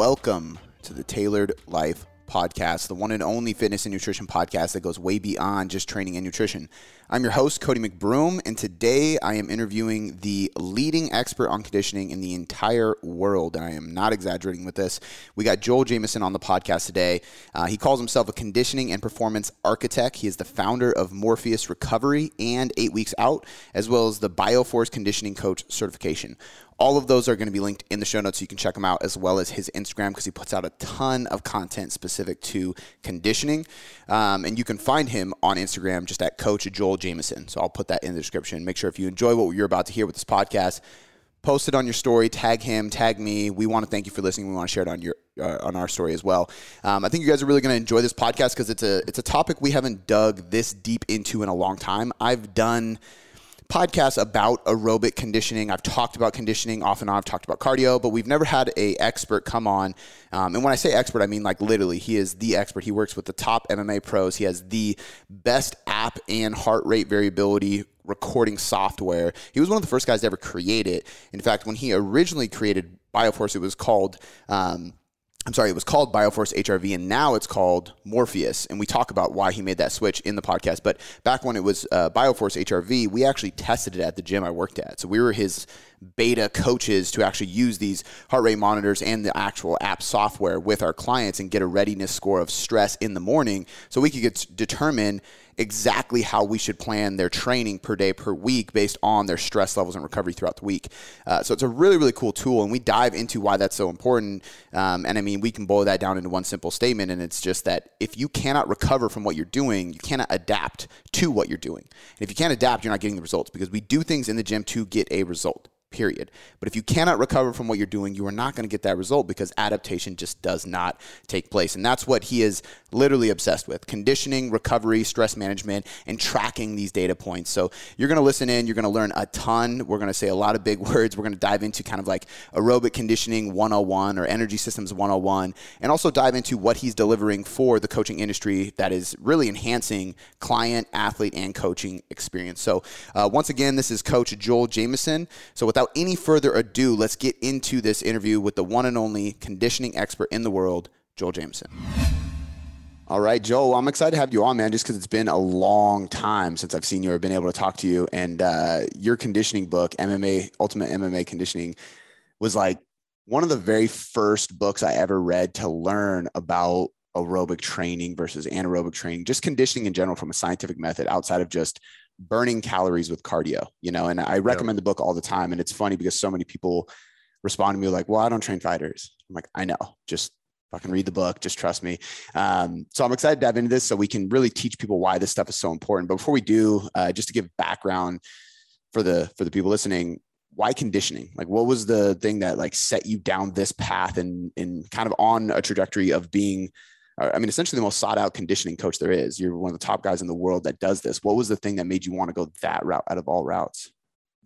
welcome to the Tailored Life Podcast, the one and only fitness and nutrition podcast that goes way beyond just training and nutrition. I'm your host, Cody McBroom, and today I am interviewing the leading expert on conditioning in the entire world. And I am not exaggerating with this. We got Joel Jamieson on the podcast today. Uh, he calls himself a conditioning and performance architect. He is the founder of Morpheus Recovery and Eight Weeks Out, as well as the Bioforce Conditioning Coach certification. All of those are going to be linked in the show notes so you can check them out, as well as his Instagram because he puts out a ton of content specific to conditioning. Um, and you can find him on Instagram just at Coach Joel Jamieson. So I'll put that in the description. Make sure if you enjoy what you're about to hear with this podcast, post it on your story, tag him, tag me. We want to thank you for listening. We want to share it on your uh, on our story as well. Um, I think you guys are really going to enjoy this podcast because it's a it's a topic we haven't dug this deep into in a long time. I've done podcasts about aerobic conditioning. I've talked about conditioning off and on. I've talked about cardio, but we've never had a expert come on. Um, and when I say expert, I mean like literally, he is the expert. He works with the top MMA pros. He has the best app and heart rate variability recording software. He was one of the first guys to ever create it. In fact, when he originally created Bioforce, it was called. Um, I'm sorry, it was called Bioforce HRV, and now it's called Morpheus. And we talk about why he made that switch in the podcast. But back when it was uh, Bioforce HRV, we actually tested it at the gym I worked at. So we were his beta coaches to actually use these heart rate monitors and the actual app software with our clients and get a readiness score of stress in the morning so we could determine exactly how we should plan their training per day per week based on their stress levels and recovery throughout the week. Uh, so it's a really, really cool tool, and we dive into why that's so important. Um, and I mean, we can boil that down into one simple statement, and it's just that if you cannot recover from what you're doing, you cannot adapt to what you're doing. And if you can't adapt, you're not getting the results because we do things in the gym to get a result period. But if you cannot recover from what you're doing, you are not going to get that result because adaptation just does not take place. And that's what he is literally obsessed with conditioning, recovery, stress management, and tracking these data points. So you're going to listen in, you're going to learn a ton. We're going to say a lot of big words. We're going to dive into kind of like aerobic conditioning 101 or energy systems 101, and also dive into what he's delivering for the coaching industry that is really enhancing client, athlete, and coaching experience. So uh, once again, this is Coach Joel Jamieson. So with without any further ado, let's get into this interview with the one and only conditioning expert in the world, Joel Jamieson. All right, Joel, I'm excited to have you on, man, just because it's been a long time since I've seen you or been able to talk to you. And uh, your conditioning book, MMA, Ultimate MMA Conditioning, was like one of the very first books I ever read to learn about aerobic training versus anaerobic training, just conditioning in general from a scientific method outside of just burning calories with cardio, you know, and I recommend the book all the time. And it's funny because so many people respond to me like, well, I don't train fighters. I'm like, I know, just fucking read the book. Just trust me. Um, so I'm excited to dive into this so we can really teach people why this stuff is so important. But before we do, uh, just to give background for the, for the people listening, why conditioning? Like, what was the thing that like set you down this path and, and kind of on a trajectory of being I mean, essentially the most sought out conditioning coach there is. You're one of the top guys in the world that does this. What was the thing that made you want to go that route out of all routes?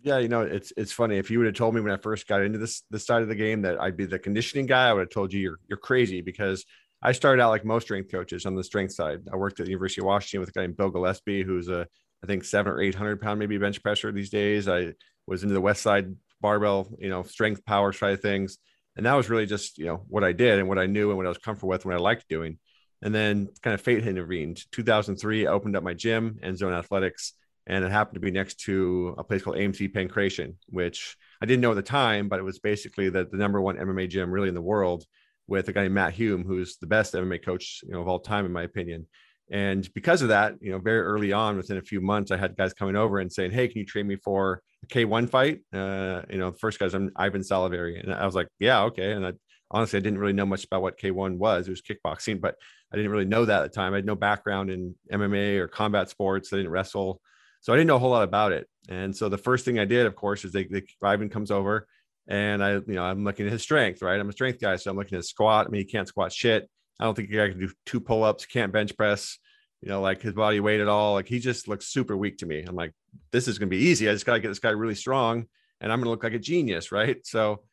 Yeah, you know, it's it's funny. If you would have told me when I first got into this this side of the game that I'd be the conditioning guy, I would have told you you're you're crazy because I started out like most strength coaches on the strength side. I worked at the University of Washington with a guy named Bill Gillespie, who's a I think seven or eight hundred pound maybe bench pressure these days. I was into the West Side barbell, you know, strength power side of things, and that was really just you know what I did and what I knew and what I was comfortable with, and what I liked doing. And then kind of fate intervened. 2003, I opened up my gym, End Zone Athletics, and it happened to be next to a place called AMC Pankration, which I didn't know at the time, but it was basically the, the number one MMA gym really in the world with a guy named Matt Hume, who's the best MMA coach you know of all time, in my opinion. And because of that, you know, very early on, within a few months, I had guys coming over and saying, "Hey, can you train me for a K1 fight?" Uh, you know, the first guys, I'm Ivan Salaverry, and I was like, "Yeah, okay." And I, honestly, I didn't really know much about what K1 was. It was kickboxing, but I didn't really know that at the time. I had no background in MMA or combat sports. I didn't wrestle. So I didn't know a whole lot about it. And so the first thing I did, of course, is they, they Ivan comes over and I, you know, I'm looking at his strength, right? I'm a strength guy. So I'm looking at his squat. I mean, he can't squat shit. I don't think he can do two pull-ups, can't bench press, you know, like his body weight at all. Like he just looks super weak to me. I'm like, this is gonna be easy. I just gotta get this guy really strong and I'm gonna look like a genius, right? So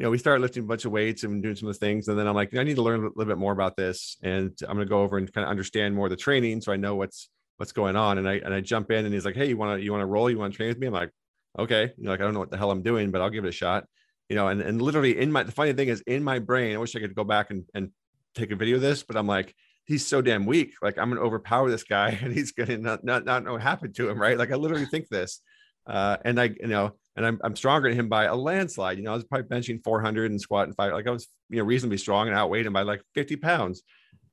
you know, we started lifting a bunch of weights and doing some of the things. And then I'm like, I need to learn a little bit more about this. And I'm going to go over and kind of understand more of the training. So I know what's, what's going on. And I, and I jump in and he's like, Hey, you want to, you want to roll? You want to train with me? I'm like, okay. You know, like, I don't know what the hell I'm doing, but I'll give it a shot. you know, and, and literally in my, the funny thing is in my brain, I wish I could go back and, and take a video of this, but I'm like, he's so damn weak. Like I'm to overpower this guy and he's to not, not, not know what happened to him. Right. Like I literally think this. Uh, and I, you know, and I'm, I'm stronger than him by a landslide. You know, I was probably benching 400 and squatting five. Like I was, you know, reasonably strong and outweighed him by like 50 pounds.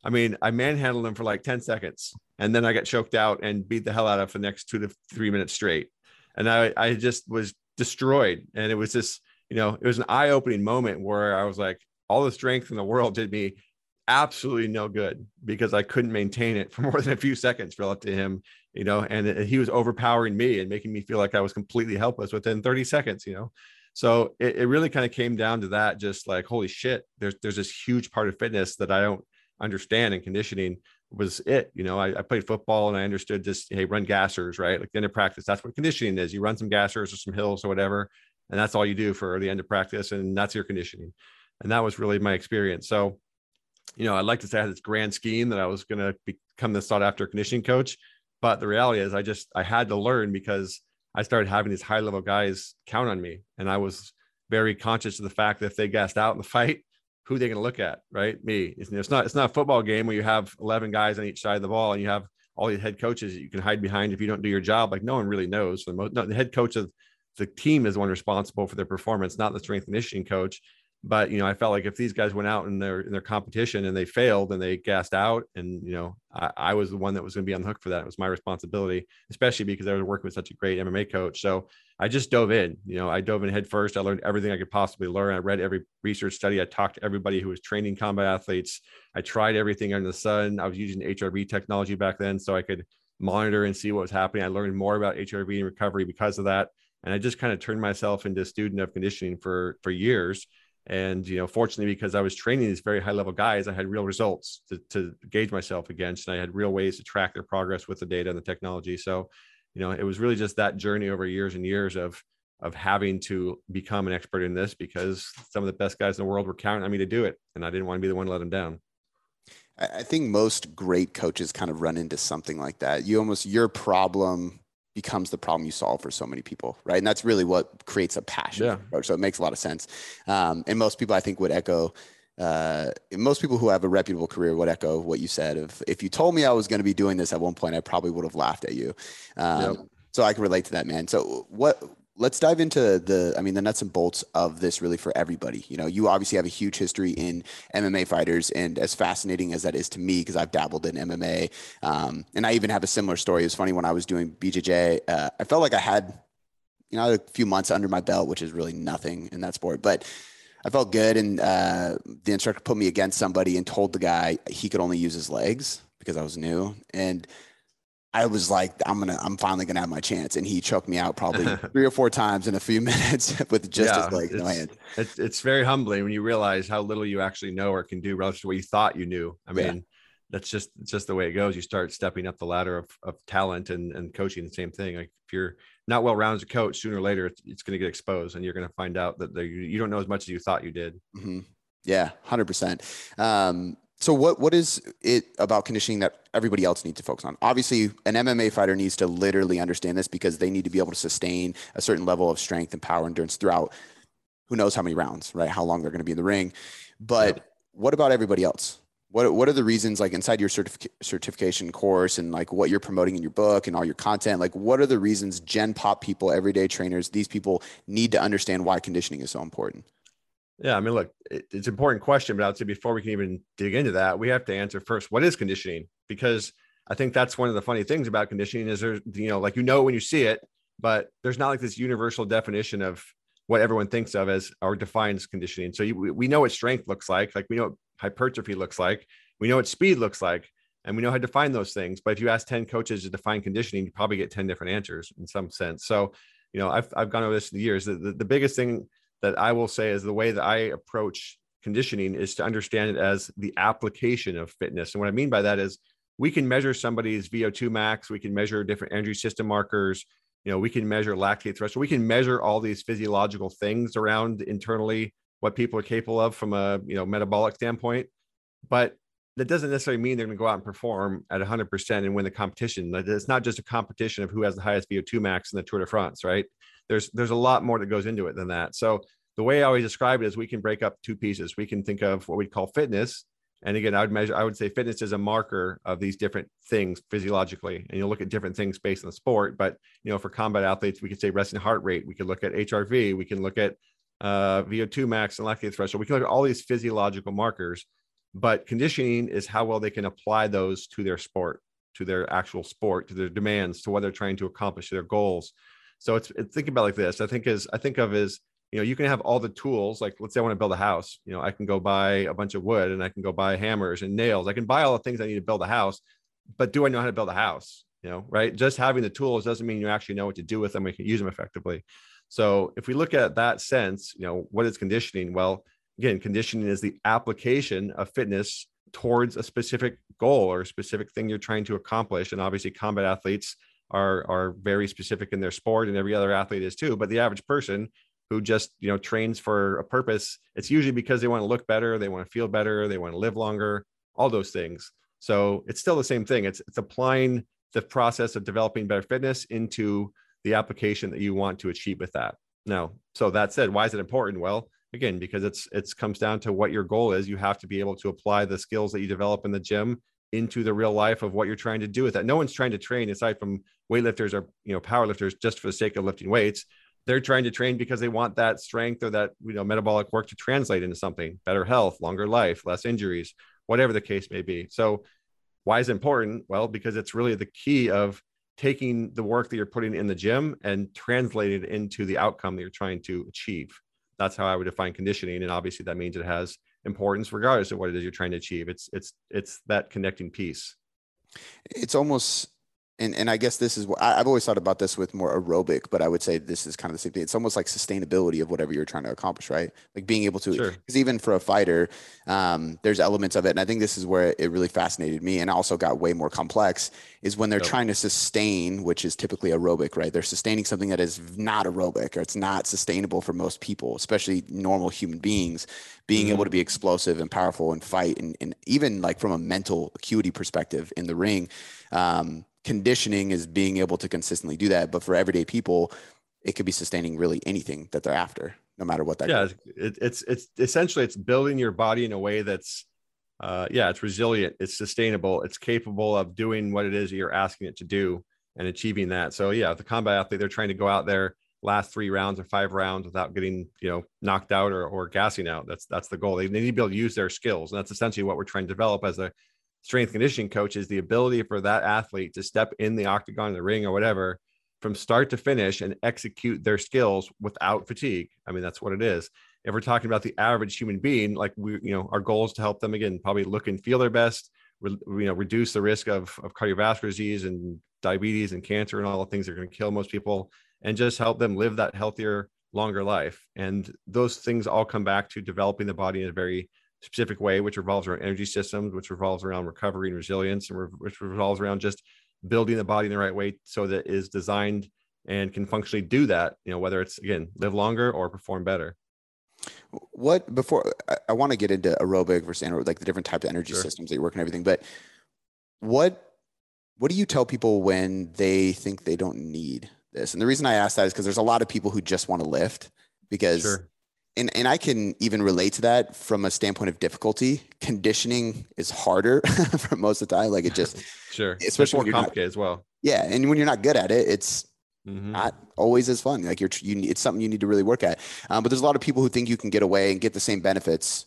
I mean, I manhandled him for like 10 seconds and then I got choked out and beat the hell out of for the next two to three minutes straight. And I, I just was destroyed. And it was just, you know, it was an eye opening moment where I was like, all the strength in the world did me absolutely no good because I couldn't maintain it for more than a few seconds relative to him, you know, and uh, he was overpowering me and making me feel like I was completely helpless within 30 seconds, you know. So it, it really kind of came down to that, just like, holy shit, there's there's this huge part of fitness that I don't understand and conditioning was it. You know, I, I, played football and I understood just, hey, run gassers, right? Like the end of practice. That's what conditioning is. You run some gassers or some hills or whatever. And that's all you do for the end of practice. And that's your conditioning. And that was really my experience. So, you know, I'd like to say I had this grand scheme that I was going to become the sought after conditioning coach. But the reality is I just, I had to learn because I started having these high level guys count on me. And I was very conscious of the fact that if they gassed out in the fight, who are they going to look at, right? Me. It's, it's, not it's not a football game where you have 11 guys on each side of the ball and you have all these head coaches that you can hide behind if you don't do your job. Like no one really knows. The, most, no, the head coach of the team is one responsible for their performance, not the strength and conditioning coach. But you know, I felt like if these guys went out in their in their competition and they failed and they gassed out, and you know, I, I was the one that was going to be on the hook for that. It was my responsibility, especially because I was working with such a great MMA coach. So I just dove in. You know, I dove in head first. I learned everything I could possibly learn. I read every research study. I talked to everybody who was training combat athletes. I tried everything under the sun. I was using HRV technology back then, so I could monitor and see what was happening. I learned more about HRV and recovery because of that. And I just kind of turned myself into a student of conditioning for for years. And you know, fortunately, because I was training these very high level guys, I had real results to, to gauge myself against, and I had real ways to track their progress with the data and the technology. So you know, it was really just that journey over years and years of of having to become an expert in this because some of the best guys in the world were counting on me to do it, and I didn't want to be the one to let them down. I think most great coaches kind of run into something like that. You almost your problem becomes the problem you solve for so many people, right? And that's really what creates a passion. Yeah. So it makes a lot of sense. Um, and most people, I think, would echo uh, most people who have a reputable career would echo what you said. If if you told me I was going to be doing this at one point, I probably would have laughed at you. Um, yep. So I can relate to that, man. So what? Let's dive into the, I mean, the nuts and bolts of this really for everybody. You know, you obviously have a huge history in MMA fighters, and as fascinating as that is to me, because I've dabbled in MMA, um, and I even have a similar story. It was funny when I was doing BJJ. Uh, I felt like I had, you know, a few months under my belt, which is really nothing in that sport, but I felt good, and uh, the instructor put me against somebody and told the guy he could only use his legs because I was new, and I was like, I'm gonna, I'm finally gonna have my chance, and he choked me out probably three or four times in a few minutes with just yeah, his legs, no hand. It's it's very humbling when you realize how little you actually know or can do relative to what you thought you knew. I mean. Yeah that's just it's just the way it goes. You start stepping up the ladder of, of talent and, and coaching the same thing. Like if you're not well rounded as a coach, sooner or later it's, it's going to get exposed, and you're going to find out that you don't know as much as you thought you did. Mm-hmm. Yeah, hundred um, percent. So what what is it about conditioning that everybody else needs to focus on? Obviously, an MMA fighter needs to literally understand this because they need to be able to sustain a certain level of strength and power endurance throughout who knows how many rounds, right? How long they're going to be in the ring. But yep. what about everybody else? what what are the reasons like inside your certific- certification course and like what you're promoting in your book and all your content like what are the reasons gen pop people everyday trainers these people need to understand why conditioning is so important yeah i mean look it, it's an important question but i'd say before we can even dig into that we have to answer first what is conditioning because i think that's one of the funny things about conditioning is there's you know like you know when you see it but there's not like this universal definition of what everyone thinks of as or defines conditioning so you, we know what strength looks like like we know what hypertrophy looks like. We know what speed looks like, and we know how to define those things. But if you ask 10 coaches to define conditioning, you probably get 10 different answers in some sense. So, you know, I've, I've gone over this in the years. The, the, the biggest thing that I will say is the way that I approach conditioning is to understand it as the application of fitness. And what I mean by that is we can measure somebody's VO2 max, we can measure different energy system markers, you know, we can measure lactate threshold, we can measure all these physiological things around internally what people are capable of from a you know metabolic standpoint. But that doesn't necessarily mean they're going to go out and perform at 100% and win the competition. It's not just a competition of who has the highest vo2 max in the tour de france right there's there's a lot more that goes into it than that so the way I always describe it is we can break up two pieces. We can think of what we call fitness. And again, I would measure, I would say fitness is a marker of these different things physiologically. And you'll look at different things based on the sport. But, you know, for combat athletes, we could say resting heart rate. We could look at HRV. We can look at uh, VO2 max and lactate threshold. We can look at all these physiological markers. But conditioning is how well they can apply those to their sport, to their actual sport, to their demands, to what they're trying to accomplish, to their goals. So it's, it's think about like this. I think is I think of as you know you can have all the tools like let's say i want to build a house you know i can go buy a bunch of wood and i can go buy hammers and nails. I can buy all the things i need to build a house but do i know how to build a house you know right? Just having the tools doesn't mean you actually know what to do with them we can use them effectively. So if we look at that sense you know what is conditioning? Well again conditioning is the application of fitness towards a specific goal or a specific thing you're trying to accomplish. And obviously combat athletes are are very specific in their sport and every other athlete is too but the average person who just you know trains for a purpose it's usually because they want to look better they want to feel better they want to live longer all those things. So it's still the same thing. It's it's applying the process of developing better fitness into the application that you want to achieve with that. Now so that said why is it important? Well again because it's it's comes down to what your goal is. You have to be able to apply the skills that you develop in the gym into the real life of what you're trying to do with that. No one's trying to train aside from weightlifters or you know powerlifters just for the sake of lifting weights. They're trying to train because they want that strength or that you know metabolic work to translate into something better health longer life less injuries whatever the case may be. So why is it important? Well because it's really the key of taking the work that you're putting in the gym and translating it into the outcome that you're trying to achieve. That's how i would define conditioning and obviously that means it has importance regardless of what it is you're trying to achieve. It's it's it's that connecting piece. It's almost and and I guess this is what I've always thought about this with more aerobic, but I would say this is kind of the same thing. It's almost like sustainability of whatever you're trying to accomplish, right? Like being able to, because sure. even for a fighter, um, there's elements of it, and I think this is where it really fascinated me, and also got way more complex. Is when they're yep. trying to sustain, which is typically aerobic, right? They're sustaining something that is not aerobic or it's not sustainable for most people, especially normal human beings. Being mm-hmm. able to be explosive and powerful and fight, and, and even like from a mental acuity perspective in the ring. Um, conditioning is being able to consistently do that. But for everyday people, it could be sustaining really anything that they're after, no matter what that. Yeah, it, it's it's essentially it's building your body in a way that's, uh, yeah, it's resilient, it's sustainable, it's capable of doing what it is that you're asking it to do and achieving that. So yeah, the combat athlete, they're trying to go out there last three rounds or five rounds without getting you know knocked out or, or gassing out that's that's the goal they, they need to be able to use their skills and that's essentially what we're trying to develop as a strength conditioning coach is the ability for that athlete to step in the octagon, the ring, or whatever from start to finish and execute their skills without fatigue. I mean, that's what it is. If we're talking about the average human being, like we, you know, our goal is to help them again, probably look and feel their best, re- you know, reduce the risk of, of cardiovascular disease and diabetes and cancer and all the things that are going to kill most people, and just help them live that healthier, longer life. And those things all come back to developing the body in a very specific way, which revolves around energy systems, which revolves around recovery and resilience, and re- which revolves around just building the body in the right way so that is designed and can functionally do that. You know, whether it's again live longer or perform better. What before I, I want to get into aerobic versus anaerobic, like the different types of energy sure. systems that you work and everything, but what what do you tell people when they think they don't need this? And the reason I ask that is because there's a lot of people who just want to lift because sure and and I can even relate to that from a standpoint of difficulty. Conditioning is harder for most of the time. Like it just sure, especially more complicated not, as well. Yeah, and when you're not good at it, it's mm-hmm. not always as fun. Like you're you, it's something you need to really work at. Um, but there's a lot of people who think you can get away and get the same benefits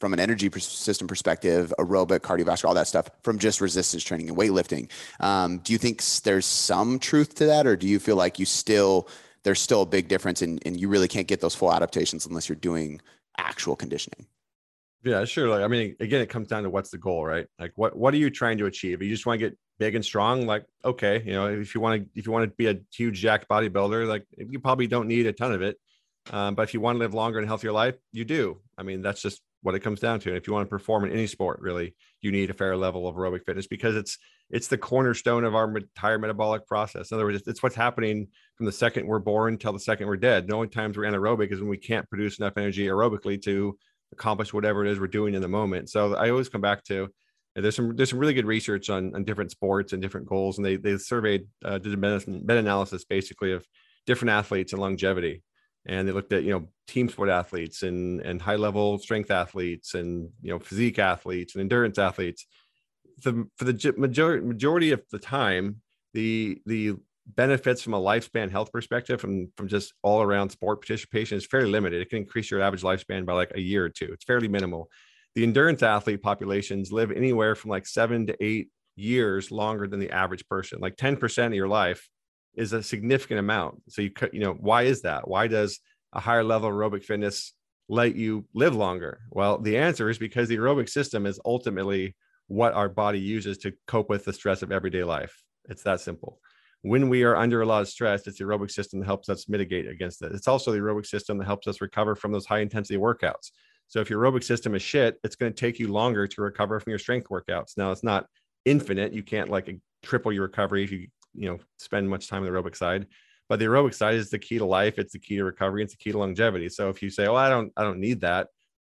from an energy system perspective, aerobic, cardiovascular, all that stuff from just resistance training and weightlifting. Um, do you think there's some truth to that, or do you feel like you still there's still a big difference and, and you really can't get those full adaptations unless you're doing actual conditioning. Yeah sure. Like i mean again it comes down to what's the goal right? Like what what are you trying to achieve? You just want to get big and strong? Like okay you know if you want to if you want to be a huge jack bodybuilder like you probably don't need a ton of it. Um, but if you want to live longer and healthier life you do. I mean that's just what it comes down to and if you want to perform in any sport really you need a fair level of aerobic fitness because it's it's the cornerstone of our entire metabolic process. In other words, it's what's happening from the second we're born till the second we're dead. The only times we're anaerobic is when we can't produce enough energy aerobically to accomplish whatever it is we're doing in the moment. So I always come back to there's some there's some really good research on, on different sports and different goals, and they they surveyed uh, did a meta analysis basically of different athletes and longevity. And they looked at you know team sport athletes and and high level strength athletes and you know physique athletes and endurance athletes. The for the majority majority of the time the the benefits from a lifespan health perspective from from just all around sport participation is fairly limited. It can increase your average lifespan by like a year or two. It's fairly minimal. The endurance athlete populations live anywhere from like seven to eight years longer than the average person like 10% of your life is a significant amount. So you could, you know, why is that? Why does a higher level aerobic fitness let you live longer? Well, the answer is because the aerobic system is ultimately what our body uses to cope with the stress of everyday life. It's that simple. When we are under a lot of stress, it's the aerobic system that helps us mitigate against it. It's also the aerobic system that helps us recover from those high intensity workouts. So if your aerobic system is shit, it's going to take you longer to recover from your strength workouts. Now it's not infinite. You can't like triple your recovery if you you know spend much time on the aerobic side but the aerobic side is the key to life. It's the key to recovery. It's the key to longevity. So if you say oh i don't i don't need that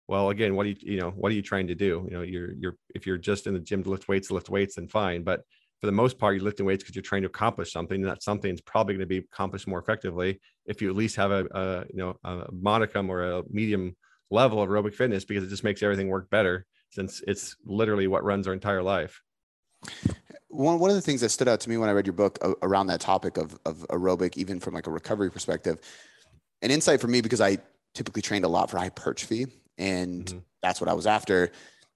well again what do you you know what are you trying to do? You know you're you're if you're just in the gym to lift weights to lift weights then fine. But for the most part you're lifting weights because you're trying to accomplish something and that something is probably going to be accomplished more effectively if you at least have a, a you know a modicum or a medium level of aerobic fitness because it just makes everything work better since it's literally what runs our entire life one, one of the things that stood out to me when I read your book around that topic of, of aerobic, even from like a recovery perspective, an insight for me because I typically trained a lot for hypertrophy and mm-hmm. that's what I was after.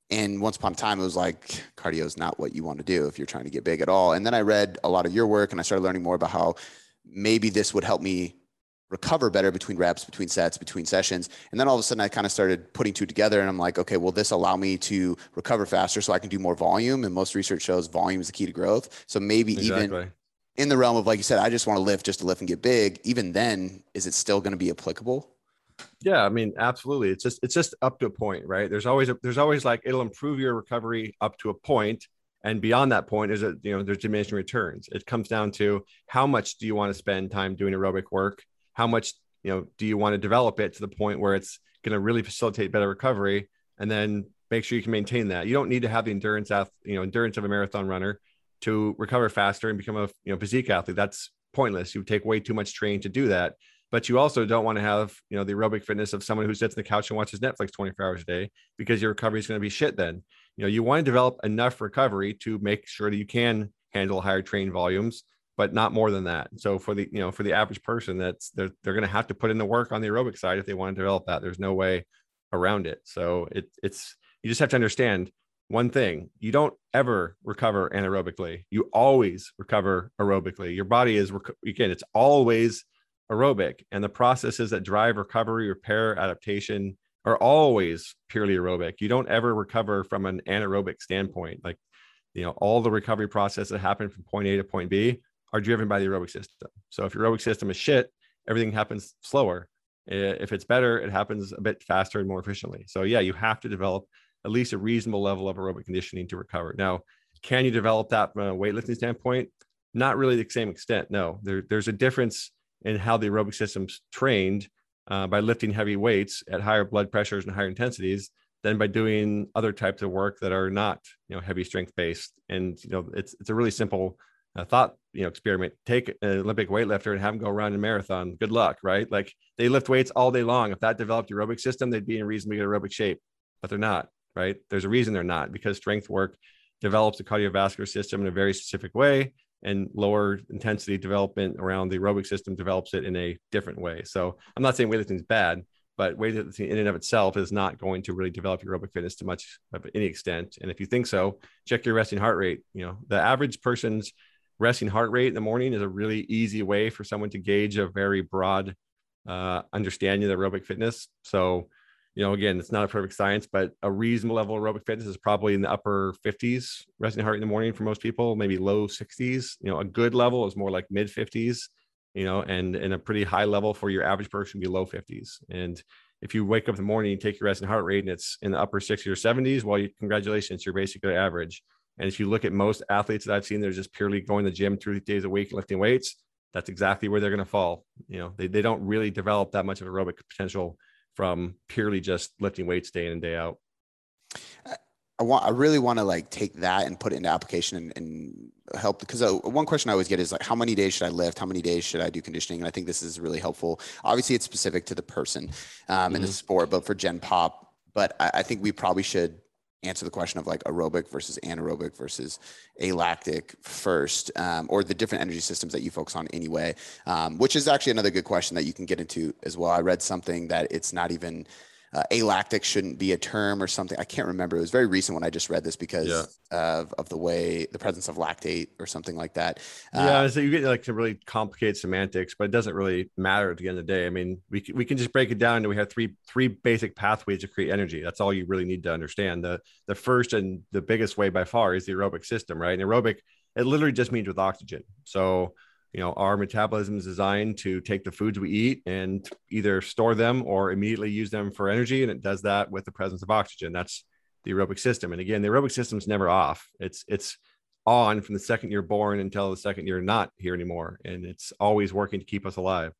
And once upon a time, it was like cardio is not what you want to do if you're trying to get big at all. And then I read a lot of your work and I started learning more about how maybe this would help me recover better between reps, between sets, between sessions. And then all of a sudden I kind of started putting two together and I'm like, okay, will this allow me to recover faster so I can do more volume? And most research shows volume is the key to growth. So maybe exactly. even in the realm of, like you said, I just want to lift just to lift and get big. Even then, is it still going to be applicable? Yeah, I mean, absolutely. It's just it's just up to a point, right? There's always a, there's always like it'll improve your recovery up to a point, and beyond that point is that you know there's diminishing returns. It comes down to how much do you want to spend time doing aerobic work, how much you know do you want to develop it to the point where it's going to really facilitate better recovery and then make sure you can maintain that? You don't need to have the endurance you know endurance of a marathon runner to recover faster and become a you know physique athlete. That's pointless. You take way too much training to do that. But you also don't want to have you know the aerobic fitness of someone who sits on the couch and watches netflix 24 hours a day because your recovery is going to be shit then. You know you want to develop enough recovery to make sure that you can handle higher train volumes but not more than that. So for the you know for the average person, that's they're they're going to have to put in the work on the aerobic side if they want to develop that. There's no way around it. So it it's you just have to understand one thing: you don't ever recover anaerobically. You always recover aerobically. Your body is again, it's always aerobic, and the processes that drive recovery, repair, adaptation are always purely aerobic. You don't ever recover from an anaerobic standpoint. Like you know all the recovery process that happen from point A to point B are driven by the aerobic system. So if your aerobic system is shit, everything happens slower. If it's better, it happens a bit faster and more efficiently. So yeah, you have to develop at least a reasonable level of aerobic conditioning to recover. Now, can you develop that from a weightlifting standpoint? Not really the same extent. No, there, there's a difference in how the aerobic system's trained uh, by lifting heavy weights at higher blood pressures and higher intensities than by doing other types of work that are not, you know, heavy strength based. And you know, it's it's a really simple a thought you know experiment take an olympic weightlifter and have them go run a marathon. Good luck right? Like they lift weights all day long. If that developed aerobic system they'd be in a reasonably good aerobic shape. But they're not right? There's a reason they're not because strength work develops the cardiovascular system in a very specific way and lower intensity development around the aerobic system develops it in a different way. So i'm not saying weightlifting is bad but weightlifting in and of itself is not going to really develop your aerobic fitness to much of any extent. And if you think so check your resting heart rate. You know the average person's resting heart rate in the morning is a really easy way for someone to gauge a very broad uh, understanding of aerobic fitness. So, you know, again, it's not a perfect science, but a reasonable level of aerobic fitness is probably in the upper 50s resting heart in the morning for most people, maybe low 60s. You know, a good level is more like mid 50s, you know, and, and a pretty high level for your average person be low 50s. And if you wake up in the morning and take your resting heart rate and it's in the upper 60s or 70s, well, you, congratulations, you're basically average. And if you look at most athletes that I've seen, they're just purely going to the gym three days a week lifting weights. That's exactly where they're going to fall. You know, they, they don't really develop that much of aerobic potential from purely just lifting weights day in and day out. I want I really want to like take that and put it into application and, and help because uh, one question I always get is like how many days should I lift? How many days should I do conditioning? And I think this is really helpful. Obviously, it's specific to the person um, mm-hmm. in the sport, but for Gen Pop, but I, I think we probably should answer the question of like aerobic versus anaerobic versus alactic first, um, or the different energy systems that you focus on anyway, um, which is actually another good question that you can get into as well. I read something that it's not even uh, alactic shouldn't be a term or something. I can't remember. It was very recent when I just read this because yeah. of, of the way the presence of lactate or something like that. Yeah, uh, so you get like to really complicate semantics, but it doesn't really matter at the end of the day. I mean, we can, we can just break it down and we have three three basic pathways to create energy. That's all you really need to understand. The the first and the biggest way by far is the aerobic system, right? And aerobic it literally just means with oxygen. So you know our metabolism is designed to take the foods we eat and either store them or immediately use them for energy and it does that with the presence of oxygen. That's the aerobic system. And again the aerobic system is never off. It's it's on from the second you're born until the second you're not here anymore and it's always working to keep us alive.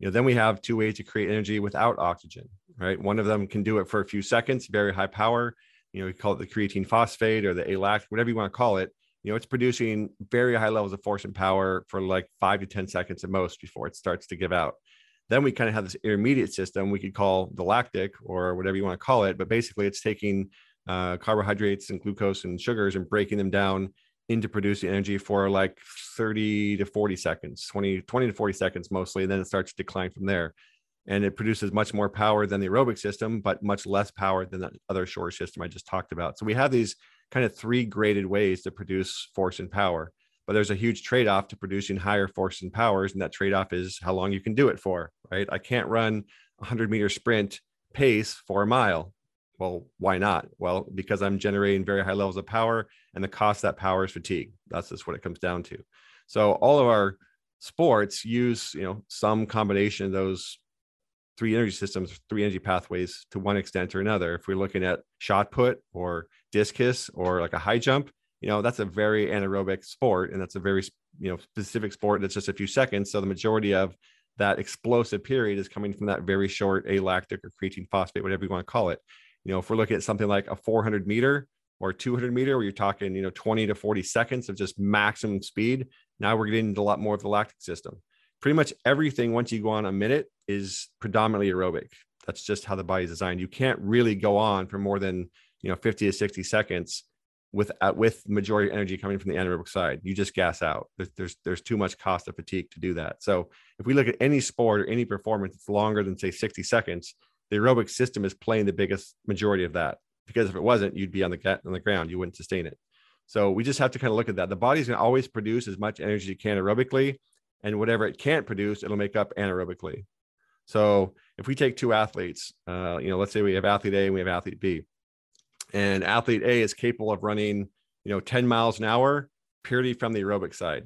You know then we have two ways to create energy without oxygen right? One of them can do it for a few seconds very high power you know we call it the creatine phosphate or the alactic whatever you want to call it you know it's producing very high levels of force and power for like five to ten seconds at most before it starts to give out. Then we kind of have this intermediate system we could call the lactic or whatever you want to call it but basically it's taking uh, carbohydrates and glucose and sugars and breaking them down into producing energy for like 30 to 40 seconds 20 20 to 40 seconds mostly and then it starts to decline from there. And it produces much more power than the aerobic system but much less power than the other shore system i just talked about. So we have these kind of three graded ways to produce force and power. But there's a huge trade off to producing higher force and powers. And that trade off is how long you can do it for, right? I can't run a 100 meter sprint pace for a mile. Well, why not? Well, because I'm generating very high levels of power and the cost that power is fatigue. That's just what it comes down to. So all of our sports use, you know, some combination of those three energy systems, three energy pathways to one extent or another. If we're looking at shot put or discus or like a high jump, you know, that's a very anaerobic sport and that's a very, you know, specific sport that's just a few seconds. So the majority of that explosive period is coming from that very short alactic or creatine phosphate, whatever you want to call it. You know, if we're looking at something like a 400 meter or 200 meter, where you're talking, you know, 20 to 40 seconds of just maximum speed, now we're getting into a lot more of the lactic system. Pretty much everything once you go on a minute is predominantly aerobic. That's just how the body is designed. You can't really go on for more than you know 50 to 60 seconds with uh, with majority energy coming from the anaerobic side. You just gas out. There's, there's there's too much cost of fatigue to do that. So if we look at any sport or any performance that's longer than say 60 seconds the aerobic system is playing the biggest majority of that because if it wasn't you'd be on the on the ground. You wouldn't sustain it. So we just have to kind of look at that. The body's going to always produce as much energy as it can aerobically and whatever it can't produce it'll make up anaerobically. So if we take two athletes uh, you know let's say we have athlete a and we have athlete b and athlete A is capable of running, you know, 10 miles an hour purely from the aerobic side.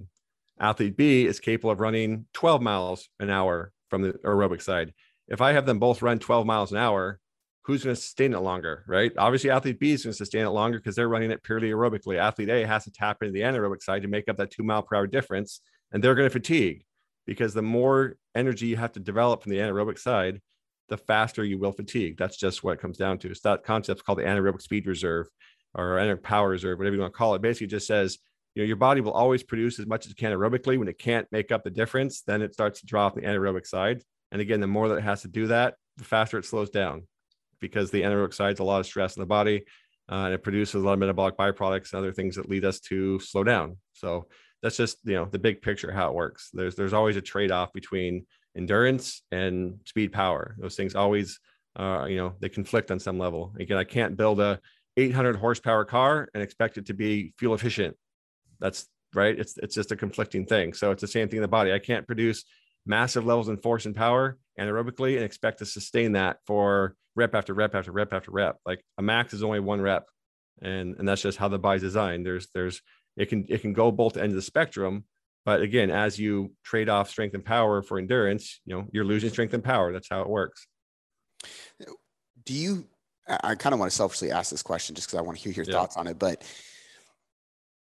Athlete B is capable of running 12 miles an hour from the aerobic side. If I have them both run 12 miles an hour, who's going to sustain it longer, right? Obviously, athlete B is going to sustain it longer because they're running it purely aerobically. Athlete A has to tap into the anaerobic side to make up that two mile per hour difference, and they're going to fatigue because the more energy you have to develop from the anaerobic side, the faster you will fatigue. That's just what it comes down to. So that concept's called the anaerobic speed reserve or anaerobic power reserve, whatever you want to call it. Basically, just says you know your body will always produce as much as it can aerobically. When it can't make up the difference, then it starts to off the anaerobic side. And again, the more that it has to do that, the faster it slows down because the anaerobic side is a lot of stress in the body. Uh, and it produces a lot of metabolic byproducts and other things that lead us to slow down. So that's just you know the big picture how it works. There's there's always a trade off between endurance and speed power. Those things always, uh, you know, they conflict on some level. Again, I can't build a 800 horsepower car and expect it to be fuel efficient. That's right. It's it's just a conflicting thing. So it's the same thing in the body. I can't produce massive levels in force and power anaerobically and expect to sustain that for rep after rep after rep after rep. Like a max is only one rep, and and that's just how the body's designed. There's there's it can it can go both ends of the spectrum, but again, as you trade off strength and power for endurance, you know, you're losing strength and power. That's how it works. Do you, I kind of want to selfishly ask this question just because I want to hear your yeah. thoughts on it, but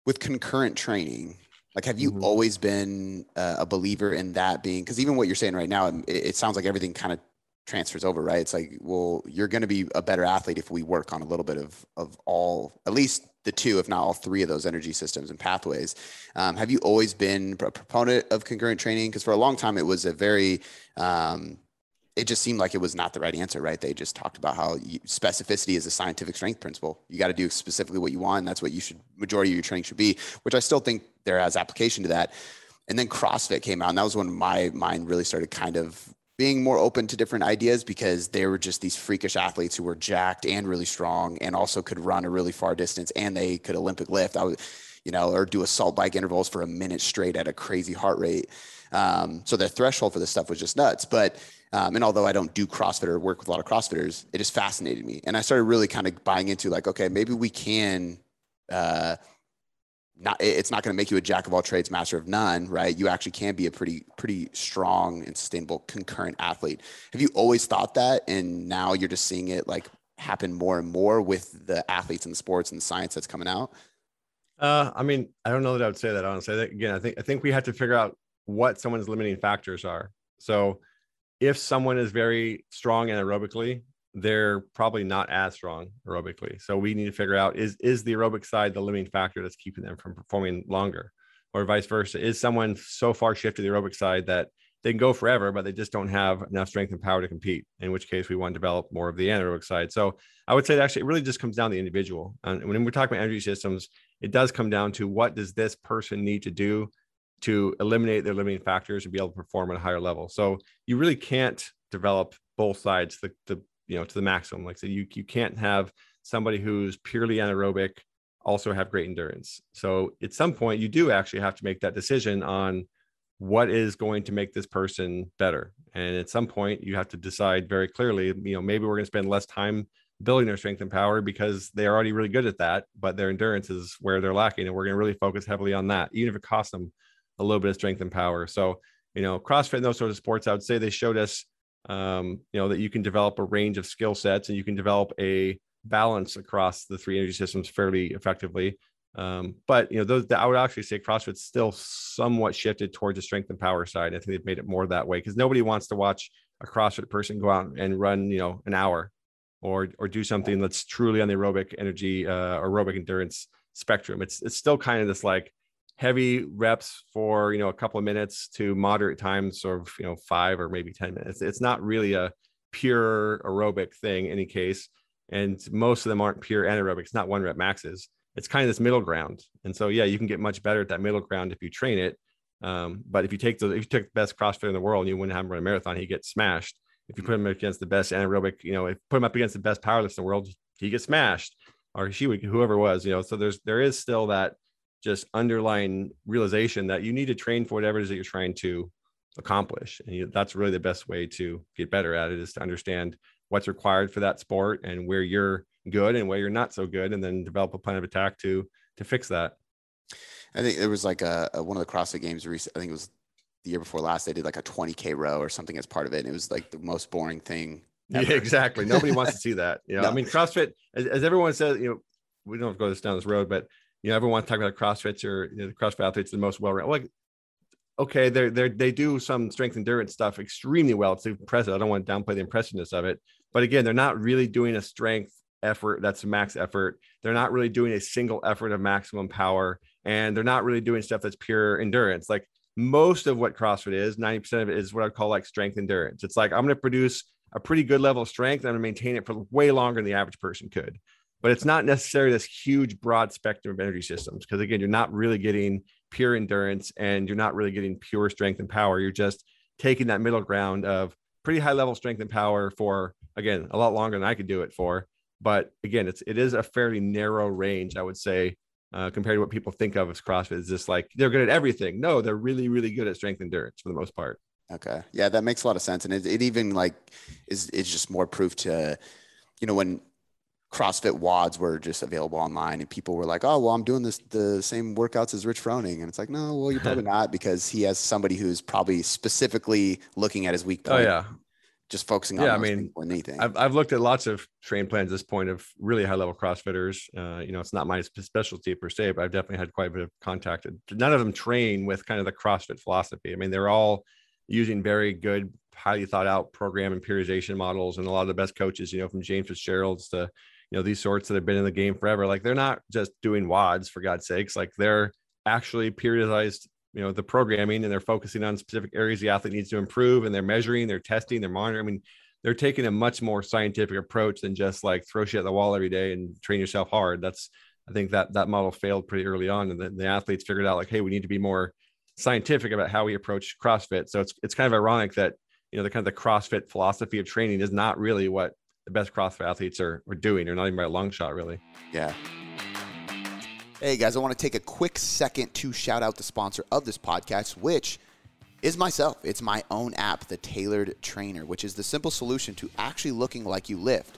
with concurrent training, like, have you mm-hmm. always been uh, a believer in that being, because even what you're saying right now, it, it sounds like everything kind of transfers over, right? It's like, well, you're going to be a better athlete if we work on a little bit of of all, at least the two, if not all three of those energy systems and pathways. Um, have you always been a proponent of concurrent training? Because for a long time, it was a very um, it just seemed like it was not the right answer, right? They just talked about how you, specificity is a scientific strength principle. You got to do specifically what you want, and that's what you should majority of your training should be. Which I still think there has application to that. And then CrossFit came out, and that was when my mind really started kind of being more open to different ideas because they were just these freakish athletes who were jacked and really strong, and also could run a really far distance, and they could Olympic lift. I was, you know, or do assault bike intervals for a minute straight at a crazy heart rate. Um, so the threshold for this stuff was just nuts, but um, and although I don't do CrossFit or work with a lot of CrossFitters, it just fascinated me. And I started really kind of buying into like, okay, maybe we can, uh, not, it's not going to make you a jack of all trades, master of none, right? You actually can be a pretty, pretty strong and sustainable concurrent athlete. Have you always thought that? And now you're just seeing it like happen more and more with the athletes and the sports and the science that's coming out? Uh, I mean, I don't know that I would say that honestly. Again, I think I think we have to figure out what someone's limiting factors are. So if someone is very strong anaerobically, they're probably not as strong aerobically. So we need to figure out is is the aerobic side the limiting factor that's keeping them from performing longer, or vice versa? Is someone so far shifted the aerobic side that they can go forever, but they just don't have enough strength and power to compete. In which case, we want to develop more of the anaerobic side. So I would say that actually it really just comes down to the individual. And when we're talking about energy systems, it does come down to what does this person need to do to eliminate their limiting factors and be able to perform at a higher level. So you really can't develop both sides to, to you know to the maximum. Like so you you can't have somebody who's purely anaerobic also have great endurance. So at some point you do actually have to make that decision on what is going to make this person better. And at some point you have to decide very clearly, you know, maybe we're going to spend less time building their strength and power because they're already really good at that, but their endurance is where they're lacking. And we're going to really focus heavily on that, even if it costs them a little bit of strength and power. So, you know, CrossFit and those sorts of sports, I would say they showed us, um, you know, that you can develop a range of skill sets and you can develop a balance across the three energy systems fairly effectively. Um, but you know, those I would actually say CrossFit's still somewhat shifted towards the strength and power side. I think they've made it more that way because nobody wants to watch a CrossFit person go out and run, you know, an hour or or do something that's truly on the aerobic energy uh, aerobic endurance spectrum. It's it's still kind of this like heavy reps for you know a couple of minutes to moderate times sort of you know five or maybe 10 minutes. It's not really a pure aerobic thing in any case and most of them aren't pure anaerobic. It's not one rep maxes. It's kind of this middle ground. And so yeah you can get much better at that middle ground if you train it. Um, but if you take the if you took the best crossfit in the world and you wouldn't have him run a marathon he gets smashed. If you put him against the best anaerobic you know if put him up against the best powerlifter in the world he gets smashed or she would whoever was you know. So there's there is still that just underlying realization that you need to train for whatever it is that you're trying to accomplish. And you, that's really the best way to get better at it is to understand what's required for that sport and where you're good and where you're not so good, and then develop a plan of attack to to fix that. I think there was like a, a one of the CrossFit games. I think it was the year before last. They did like a 20k row or something as part of it, and it was like the most boring thing. Yeah, exactly. Nobody wants to see that. You know, no. I mean, CrossFit, as, as everyone says, you know, we don't have to go this down this road, but you know, everyone talk about CrossFits or you know, the CrossFit athletes the most well-rounded. like okay, they're they they do some strength endurance stuff extremely well. It's impressive. I don't want to downplay the impressiveness of it, but again, they're not really doing a strength effort that's max effort. They're not really doing a single effort of maximum power, and they're not really doing stuff that's pure endurance. Like most of what CrossFit is, 90% of it is what I call like strength endurance. It's like I'm going to produce a pretty good level of strength and I'm going to maintain it for way longer than the average person could but it's not necessarily this huge broad spectrum of energy systems because again you're not really getting pure endurance and you're not really getting pure strength and power. You're just taking that middle ground of pretty high level strength and power for again a lot longer than i could do it for. But again it's it is a fairly narrow range i would say uh, compared to what people think of as crossfit. Is just like they're good at everything. No they're really really good at strength endurance for the most part. Okay. Yeah that makes a lot of sense. And it, it even like is it's just more proof to you know when CrossFit WODs were just available online, and people were like, "Oh, well, I'm doing this the same workouts as Rich Froning," and it's like, no, well, you're probably not because he has somebody who's probably specifically looking at his weak oh, point. Oh yeah, just focusing on. Yeah, I mean, anything. I've I've looked at lots of train plans at this point of really high level CrossFitters. Uh, you know, it's not my specialty per se, but I've definitely had quite a bit of contact. None of them train with kind of the CrossFit philosophy. I mean, they're all using very good highly thought out program and periodization models and a lot of the best coaches, you know, from James Fitzgerald's to, you know, these sorts that have been in the game forever. Like they're not just doing WODs for God's sakes. Like they're actually periodized, you know, the programming and they're focusing on specific areas the athlete needs to improve and they're measuring, they're testing, they're monitoring. I mean, they're taking a much more scientific approach than just like throw shit at the wall every day and train yourself hard. That's I think that that model failed pretty early on, and the, the athletes figured out like, hey, we need to be more scientific about how we approach CrossFit. So it's it's kind of ironic that you know the kind of the CrossFit philosophy of training is not really what the best CrossFit athletes are, are doing, or not even by a long shot, really. Yeah. Hey guys, I want to take a quick second to shout out the sponsor of this podcast, which is myself. It's my own app, the Tailored Trainer, which is the simple solution to actually looking like you lift.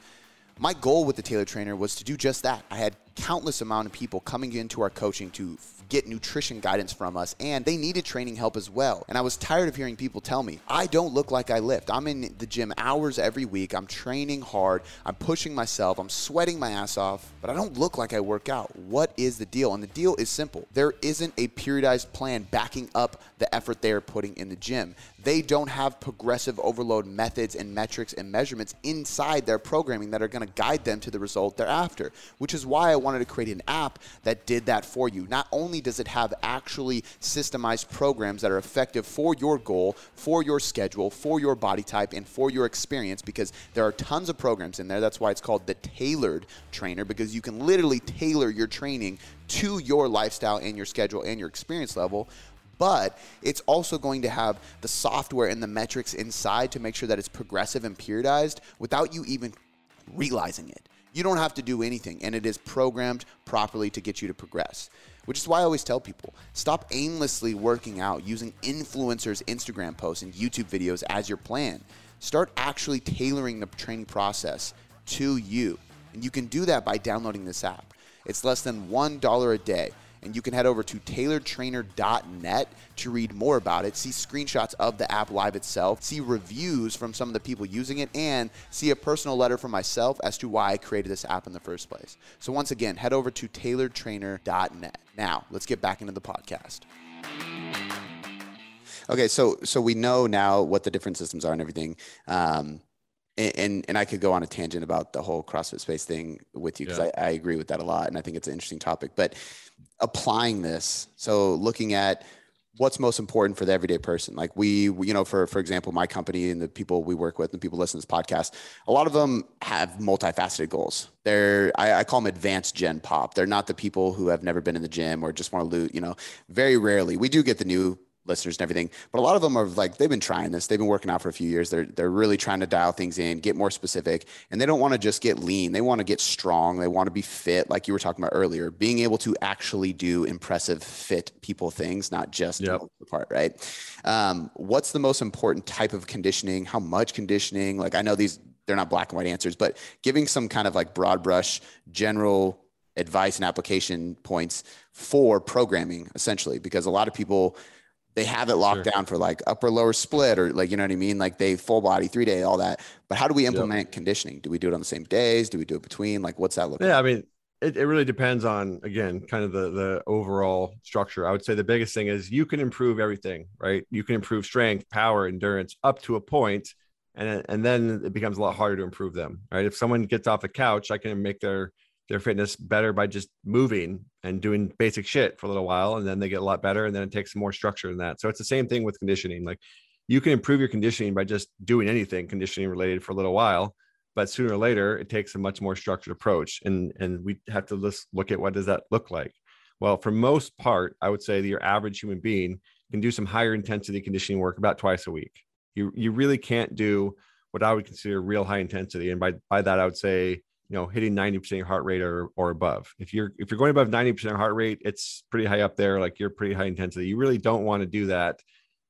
My goal with the Tailored Trainer was to do just that. I had countless amount of people coming into our coaching to get nutrition guidance from us, and they needed training help as well. And I was tired of hearing people tell me, I don't look like I lift. I'm in the gym hours every week. I'm training hard. I'm pushing myself. I'm sweating my ass off, but I don't look like I work out. What is the deal? And the deal is simple there isn't a periodized plan backing up the effort they are putting in the gym. They don't have progressive overload methods and metrics and measurements inside their programming that are going to guide them to the result they're after, which is why I wanted to create an app that did that for you. Not only does it have actually systemized programs that are effective for your goal, for your schedule, for your body type, and for your experience, because there are tons of programs in there. That's why it's called the tailored trainer, because you can literally tailor your training to your lifestyle and your schedule and your experience level but it's also going to have the software and the metrics inside to make sure that it's progressive and periodized without you even realizing it. You don't have to do anything, and it is programmed properly to get you to progress. Which is why I always tell people stop aimlessly working out using influencers' Instagram posts and YouTube videos as your plan. Start actually tailoring the training process to you. And you can do that by downloading this app. It's less than $1 a day and you can head over to tailoredtrainer.net to read more about it, see screenshots of the app live itself, see reviews from some of the people using it, and see a personal letter from myself as to why I created this app in the first place. So, once again, head over to tailoredtrainer.net. Now, let's get back into the podcast. Okay, so so we know now what the different systems are and everything. Um, and and I could go on a tangent about the whole CrossFit space thing with you because yeah. I, I agree with that a lot, and I think it's an interesting topic. But applying this, so looking at what's most important for the everyday person. Like we, you know for for example my company and the people we work with and people listen to this podcast a lot of them have multifaceted goals. They're I, I, call them advanced gen pop. They're not the people who have never been in the gym or just want to loot you know. Very rarely we do get the new listeners and everything. But a lot of them are like they've been trying this. They've been working out for a few years. They're they're really trying to dial things in, get more specific, and they don't want to just get lean. They want to get strong. They want to be fit, like you were talking about earlier. Being able to actually do impressive, fit people things, not just yep. the part, right? Um, what's the most important type of conditioning? How much conditioning? Like I know these they're not black and white answers, but giving some kind of like broad brush, general advice and application points for programming essentially because a lot of people they have it locked sure. down for like upper lower split or like you know what I mean? Like they full body three day all that. But how do we implement yep. conditioning? Do we do it on the same days? Do we do it between? Like what's that look yeah like? I mean it, it really depends on again kind of the the overall structure. I would say the biggest thing is you can improve everything right? You can improve strength power endurance up to a point and and then it becomes a lot harder to improve them right? If someone gets off the couch I can make their their fitness better by just moving and doing basic shit for a little while and then they get a lot better and then it takes more structure than that. So it's the same thing with conditioning. Like you can improve your conditioning by just doing anything conditioning related for a little while but sooner or later it takes a much more structured approach and and we have to just look at what does that look like. Well for most part i would say that your average human being can do some higher intensity conditioning work about twice a week. You you really can't do what i would consider real high intensity and by by that i would say you know hitting 90% heart rate or, or above. If you're if you're going above 90% heart rate it's pretty high up there like you're pretty high intensity. You really don't want to do that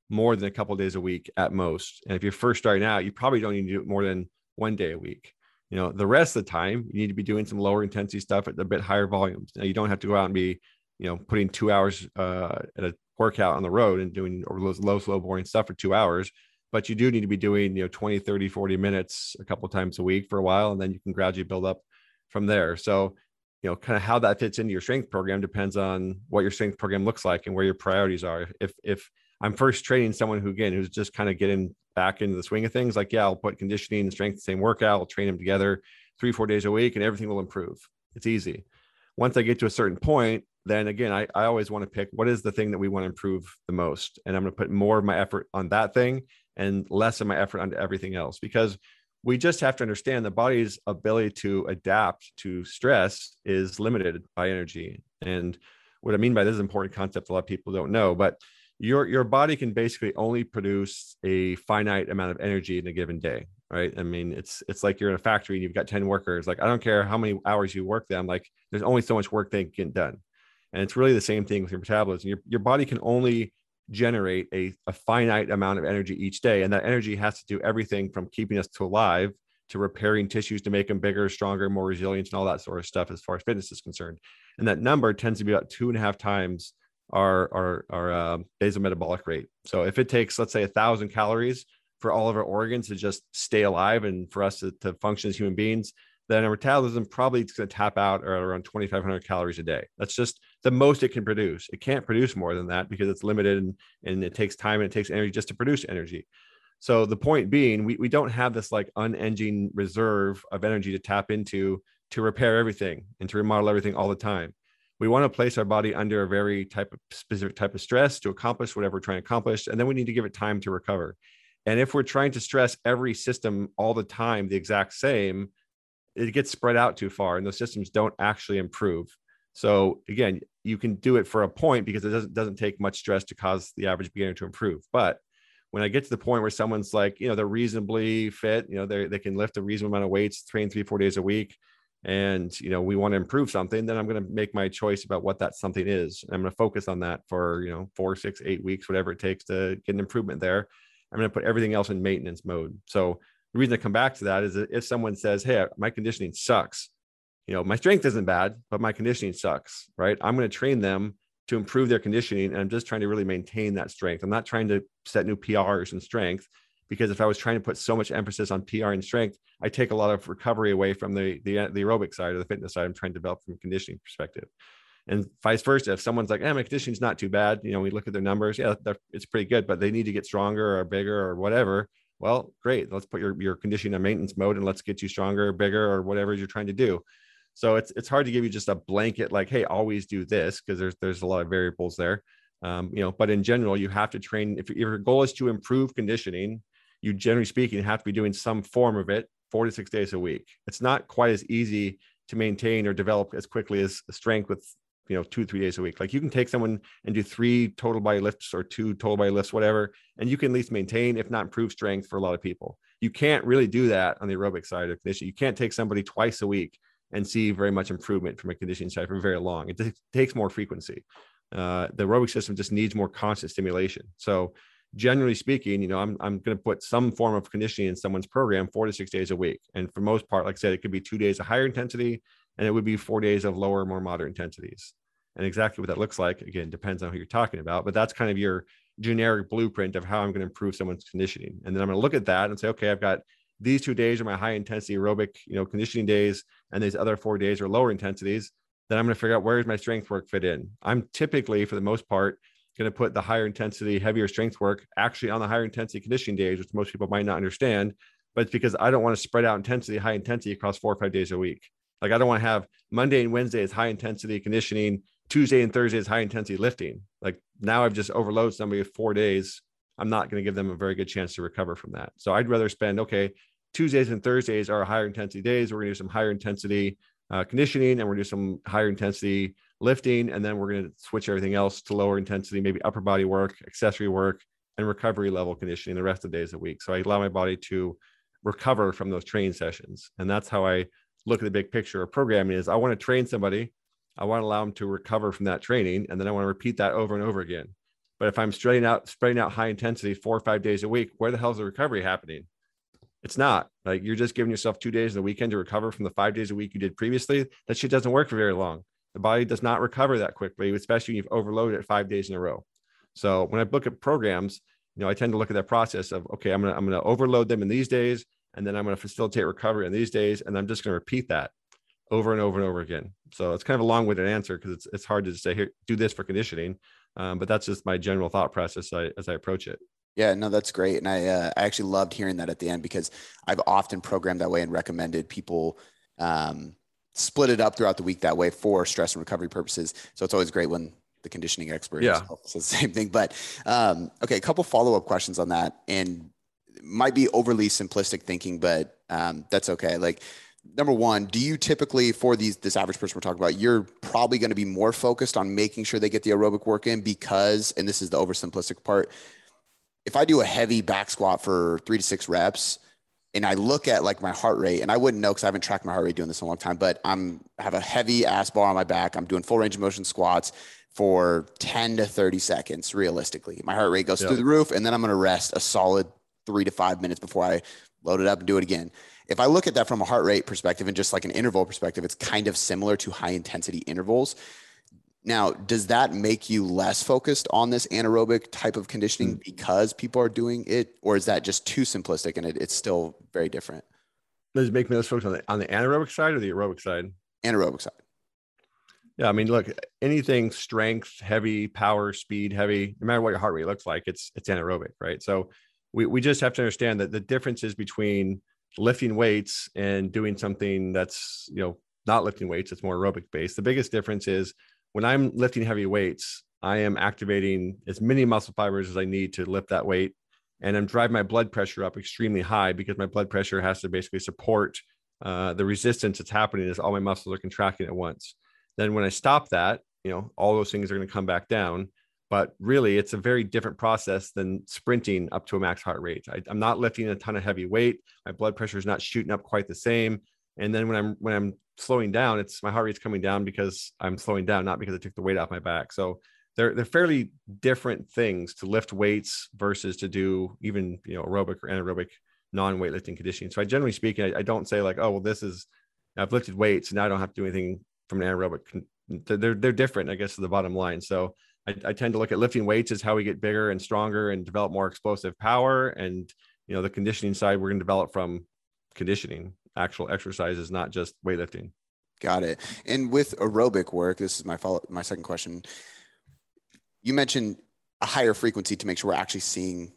more than a couple days a week at most. And if you're first starting out you probably don't need to do it more than one day a week. You know the rest of the time you need to be doing some lower intensity stuff at a bit higher volumes. Now you don't have to go out and be you know putting two hours uh, at a workout on the road and doing over those low slow boring stuff for two hours but you do need to be doing you know 20 30 40 minutes a couple times a week for a while and then you can gradually build up from there so you know kind of how that fits into your strength program depends on what your strength program looks like and where your priorities are if if I'm first training someone who again who's just kind of getting back into the swing of things. Like, yeah, I'll put conditioning and strength the same workout, I'll train them together three, four days a week, and everything will improve. It's easy. Once I get to a certain point, then again, I, I always want to pick what is the thing that we want to improve the most. And I'm going to put more of my effort on that thing and less of my effort onto everything else because we just have to understand the body's ability to adapt to stress is limited by energy. And what I mean by this is important concept a lot of people don't know, but your your body can basically only produce a finite amount of energy in a given day right? I mean it's it's like you're in a factory and you've got 10 workers. Like i don't care how many hours you work them like there's only so much work they can get done. And it's really the same thing with your metabolism. Your, your body can only generate a, a finite amount of energy each day and that energy has to do everything from keeping us to alive to repairing tissues to make them bigger stronger more resilient and all that sort of stuff as far as fitness is concerned and that number tends to be about two and a half times our our our uh, basal metabolic rate. So if it takes, let's say, a thousand calories for all of our organs to just stay alive and for us to, to function as human beings, then our metabolism probably is going to tap out around 2,500 calories a day. That's just the most it can produce. It can't produce more than that because it's limited and, and it takes time and it takes energy just to produce energy. So the point being, we, we don't have this like unending reserve of energy to tap into to repair everything and to remodel everything all the time we want to place our body under a very type of specific type of stress to accomplish whatever we're trying to accomplish and then we need to give it time to recover and if we're trying to stress every system all the time the exact same it gets spread out too far and those systems don't actually improve so again you can do it for a point because it doesn't doesn't take much stress to cause the average beginner to improve. But when I get to the point where someone's like, you know, they're reasonably fit, you know, they they can lift a reasonable amount of weights, train three, four days a week, and you know we want to improve something then i'm going to make my choice about what that something is. I'm going to focus on that for you know four six eight weeks whatever it takes to get an improvement there. I'm going to put everything else in maintenance mode. So the reason i come back to that is if someone says hey my conditioning sucks you know my strength isn't bad but my conditioning sucks right i'm going to train them to improve their conditioning and i'm just trying to really maintain that strength i'm not trying to set new prs in strength because if I was trying to put so much emphasis on PR and strength, I take a lot of recovery away from the, the, the aerobic side or the fitness side I'm trying to develop from a conditioning perspective. And vice versa, if someone's like, "Eh, my conditioning's not too bad," you know, we look at their numbers, yeah, it's pretty good, but they need to get stronger or bigger or whatever. Well, great, let's put your your conditioning on maintenance mode and let's get you stronger, bigger, or whatever you're trying to do. So it's it's hard to give you just a blanket like, "Hey, always do this," because there's there's a lot of variables there. Um, you know, but in general, you have to train. If, if your goal is to improve conditioning, you generally speaking have to be doing some form of it four to six days a week. It's not quite as easy to maintain or develop as quickly as strength with you know two three days a week like you can take someone and do three total body lifts or two total body lifts whatever and you can at least maintain if not improve strength for a lot of people you can't really do that on the aerobic side of conditioning you can't take somebody twice a week and see very much improvement from a conditioning side for very long it t- takes more frequency uh, the aerobic system just needs more constant stimulation so generally speaking, you know, I'm, I'm going to put some form of conditioning in someone's program four to six days a week. And for most part, like I said, it could be two days of higher intensity and it would be four days of lower, more moderate intensities. And exactly what that looks like, again, depends on who you're talking about, but that's kind of your generic blueprint of how I'm going to improve someone's conditioning. And then I'm going to look at that and say, okay, I've got these two days are my high intensity aerobic, you know, conditioning days, and these other four days are lower intensities. Then I'm going to figure out where does my strength work fit in. I'm typically, for the most part, going to put the higher intensity, heavier strength work actually on the higher intensity conditioning days, which most people might not understand. But it's because I don't want to spread out intensity, high intensity across four or five days a week. Like I don't want to have Monday and Wednesday is high intensity conditioning, Tuesday and Thursday is high intensity lifting. Like now I've just overloaded somebody with four days. I'm not going to give them a very good chance to recover from that. So I'd rather spend, okay, Tuesdays and Thursdays are higher intensity days. We're going to do some higher intensity uh, conditioning and we're going to do some higher intensity lifting, and then we're going to switch everything else to lower intensity, maybe upper body work, accessory work, and recovery level conditioning the rest of the days the week. So I allow my body to recover from those training sessions. And that's how I look at the big picture of programming is I want to train somebody. I want to allow them to recover from that training. And then I want to repeat that over and over again. But if I'm spreading out, spreading out high intensity four or five days a week, where the hell is the recovery happening? It's not like you're just giving yourself two days of the weekend to recover from the five days a week you did previously. That shit doesn't work for very long. The body does not recover that quickly, especially when you've overloaded it five days in a row. So when I look at programs, you know, I tend to look at that process of okay, I'm gonna I'm gonna overload them in these days, and then I'm gonna facilitate recovery in these days, and I'm just gonna repeat that over and over and over again. So it's kind of a long-winded answer because it's it's hard to say here do this for conditioning, Um, but that's just my general thought process as I, as I approach it. Yeah, no, that's great. And I, uh, I actually loved hearing that at the end because I've often programmed that way and recommended people um, split it up throughout the week that way for stress and recovery purposes. So it's always great when the conditioning expert yeah. says the same thing. But um, okay, a couple follow up questions on that, and might be overly simplistic thinking, but um, that's okay. Like number one, do you typically for these this average person we're talking about, you're probably going to be more focused on making sure they get the aerobic work in because, and this is the oversimplistic part. If I do a heavy back squat for three to six reps, and I look at like my heart rate, and I wouldn't know because I haven't tracked my heart rate doing this in a long time, but I'm have a heavy ass bar on my back. I'm doing full range of motion squats for 10 to 30 seconds realistically. My heart rate goes through the roof, and then I'm going to rest a solid three to five minutes before I load it up and do it again. If I look at that from a heart rate perspective and just like an interval perspective, it's kind of similar to high intensity intervals. Now, does that make you less focused on this anaerobic type of conditioning mm. because people are doing it, or is that just too simplistic and it, it's still very different? Does it make me less focused on the on the anaerobic side or the aerobic side? Anaerobic side. Yeah, I mean, look, anything strength, heavy, power, speed, heavy, no matter what your heart rate looks like, it's it's anaerobic, right? So we, we just have to understand that the differences between lifting weights and doing something that's you know not lifting weights, it's more aerobic based. The biggest difference is when I'm lifting heavy weights, I am activating as many muscle fibers as I need to lift that weight. And I'm driving my blood pressure up extremely high because my blood pressure has to basically support uh, the resistance that's happening as all my muscles are contracting at once. Then when I stop that, you know, all those things are going to come back down. But really, it's a very different process than sprinting up to a max heart rate. I, I'm not lifting a ton of heavy weight. My blood pressure is not shooting up quite the same. And then when I'm when I'm slowing down, it's my heart rate's coming down because I'm slowing down, not because I took the weight off my back. So they're they're fairly different things to lift weights versus to do even you know aerobic or anaerobic non-weightlifting conditioning. So I generally speaking, I, I don't say like, oh well, this is I've lifted weights and now I don't have to do anything from an anaerobic. They're they're different, I guess, to the bottom line. So I, I tend to look at lifting weights as how we get bigger and stronger and develop more explosive power. And you know, the conditioning side we're going to develop from conditioning, actual exercises, not just weightlifting. Got it. And with aerobic work, this is my follow, my second question. You mentioned a higher frequency to make sure we're actually seeing mm-hmm.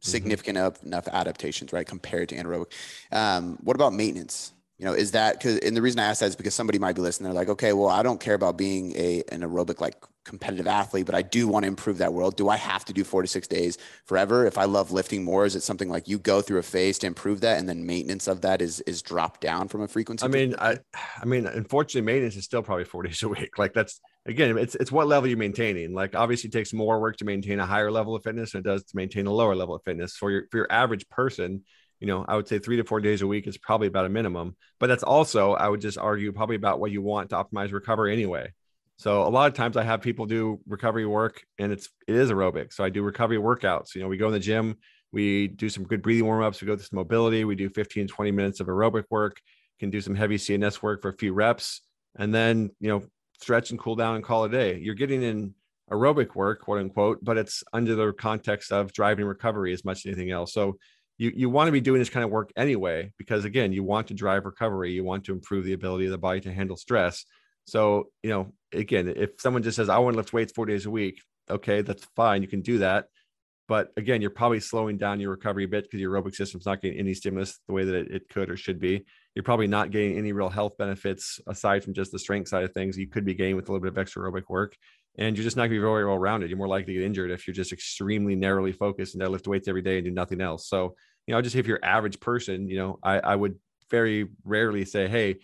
significant mm-hmm. enough adaptations, right, compared to anaerobic. Um, what about maintenance? You know, is that because? And the reason I ask that is because somebody might be listening. They're like, okay, well, I don't care about being a an aerobic like competitive athlete, but I do want to improve that world. Do I have to do four to six days forever? If I love lifting more, is it something like you go through a phase to improve that, and then maintenance of that is is dropped down from a frequency? I mean, I, I mean, unfortunately, maintenance is still probably four days a week. Like that's again, it's it's what level you're maintaining. Like obviously, it takes more work to maintain a higher level of fitness than it does to maintain a lower level of fitness. For your for your average person, you know, I would say three to four days a week is probably about a minimum. But that's also, I would just argue, probably about what you want to optimize recovery anyway. So a lot of times I have people do recovery work and it's it is aerobic. So I do recovery workouts. You know, we go in the gym, we do some good breathing warm-ups, we go through some mobility, we do 15, 20 minutes of aerobic work, can do some heavy CNS work for a few reps, and then you know, stretch and cool down and call it a day. You're getting in aerobic work, quote unquote, but it's under the context of driving recovery as much as anything else. So you, you want to be doing this kind of work anyway, because again, you want to drive recovery, you want to improve the ability of the body to handle stress. So, you know, again, if someone just says, I want to lift weights four days a week, okay, that's fine. You can do that. But again, you're probably slowing down your recovery a bit because your aerobic system's not getting any stimulus the way that it, could or should be. You're probably not getting any real health benefits aside from just the strength side of things. You could be gaining with a little bit of extra aerobic work. And you're just not going to be very well rounded. You're more likely to get injured if you're just extremely narrowly focused and I lift weights every day and do nothing else. So, you know, I just if you're average person, you know, I, I would very rarely say, hey,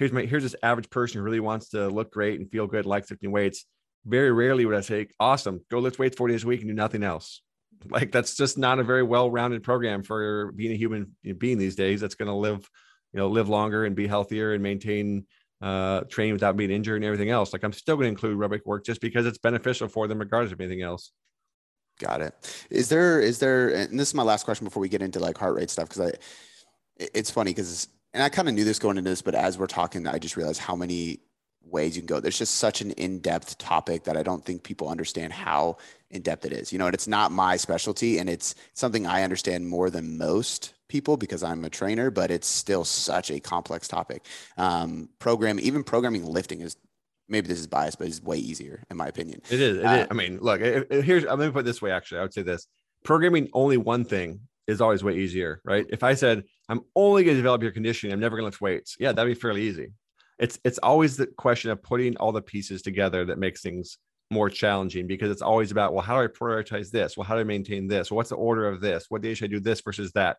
here's my here's this average person who really wants to look great and feel good, likes lifting weights. Very rarely would I say, awesome, go lift weights four days a week and do nothing else. Like that's just not a very well-rounded program for being a human being these days. That's going to live, you know, live longer and be healthier and maintain uh, training without being injured and everything else. Like I'm still going to include aerobic work just because it's beneficial for them, regardless of anything else. Got it. Is there is there and this is my last question before we get into like heart rate stuff because I it's funny because and I kind of knew this going into this, but as we're talking, I just realized how many ways you can go. There's just such an in-depth topic that I don't think people understand how in-depth it is. You know, and it's not my specialty and it's something I understand more than most people because I'm a trainer, but it's still such a complex topic. Um, program, even programming lifting is maybe this is biased, but it's way easier in my opinion. It is. It uh, is. I mean, look, here's, I'm going to put it this way. Actually, I would say this programming only one thing is always way easier, right? If I said, I'm only going to develop your conditioning, I'm never going to lift weights. Yeah, that'd be fairly easy. It's, it's always the question of putting all the pieces together that makes things more challenging because it's always about, well, how do I prioritize this? Well, how do I maintain this? Well, what's the order of this? What day should I do this versus that?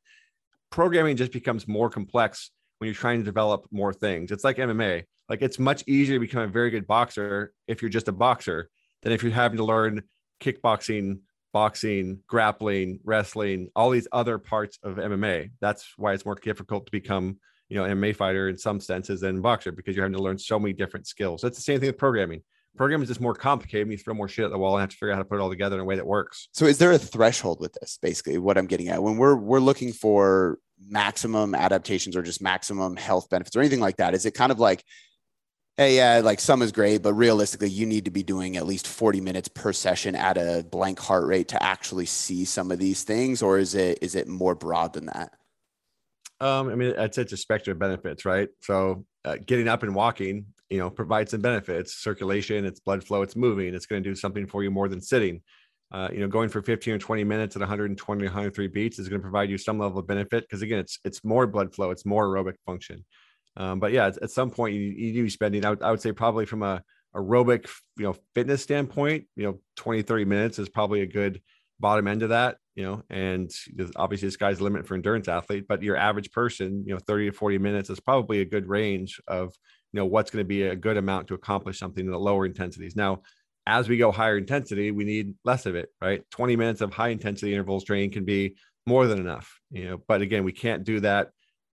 Programming just becomes more complex when you're trying to develop more things. It's like MMA. Like it's much easier to become a very good boxer if you're just a boxer than if you're having to learn kickboxing, boxing, grappling, wrestling, all these other parts of MMA. That's why it's more difficult to become, you know, MMA fighter in some senses than boxer because you're having to learn so many different skills. That's the same thing with programming. Programming is just more complicated. You throw more shit at the wall and have to figure out how to put it all together in a way that works. So, is there a threshold with this? Basically, what I'm getting at when we're we're looking for maximum adaptations or just maximum health benefits or anything like that, is it kind of like hey, yeah, like some is great, but realistically, you need to be doing at least 40 minutes per session at a blank heart rate to actually see some of these things, or is it is it more broad than that? Um, I mean, it's such a spectrum of benefits, right? So, uh, getting up and walking, you know, provides some benefits: circulation, it's blood flow, it's moving. It's going to do something for you more than sitting. Uh, you know, going for 15 or 20 minutes at 120, 103 beats is going to provide you some level of benefit because again, it's it's more blood flow, it's more aerobic function. Um, but yeah, at, at, some point you, you need to be spending, I would, I would say probably from a aerobic, you know, fitness standpoint, you know, 20, 30 minutes is probably a good bottom end of that, you know, and obviously sky's the limit for endurance athlete, but your average person, you know, 30 to 40 minutes is probably a good range of, you know, what's going to be a good amount to accomplish something in the lower intensities. Now, as we go higher intensity, we need less of it, right? 20 minutes of high intensity intervals training can be more than enough, you know, but again, we can't do that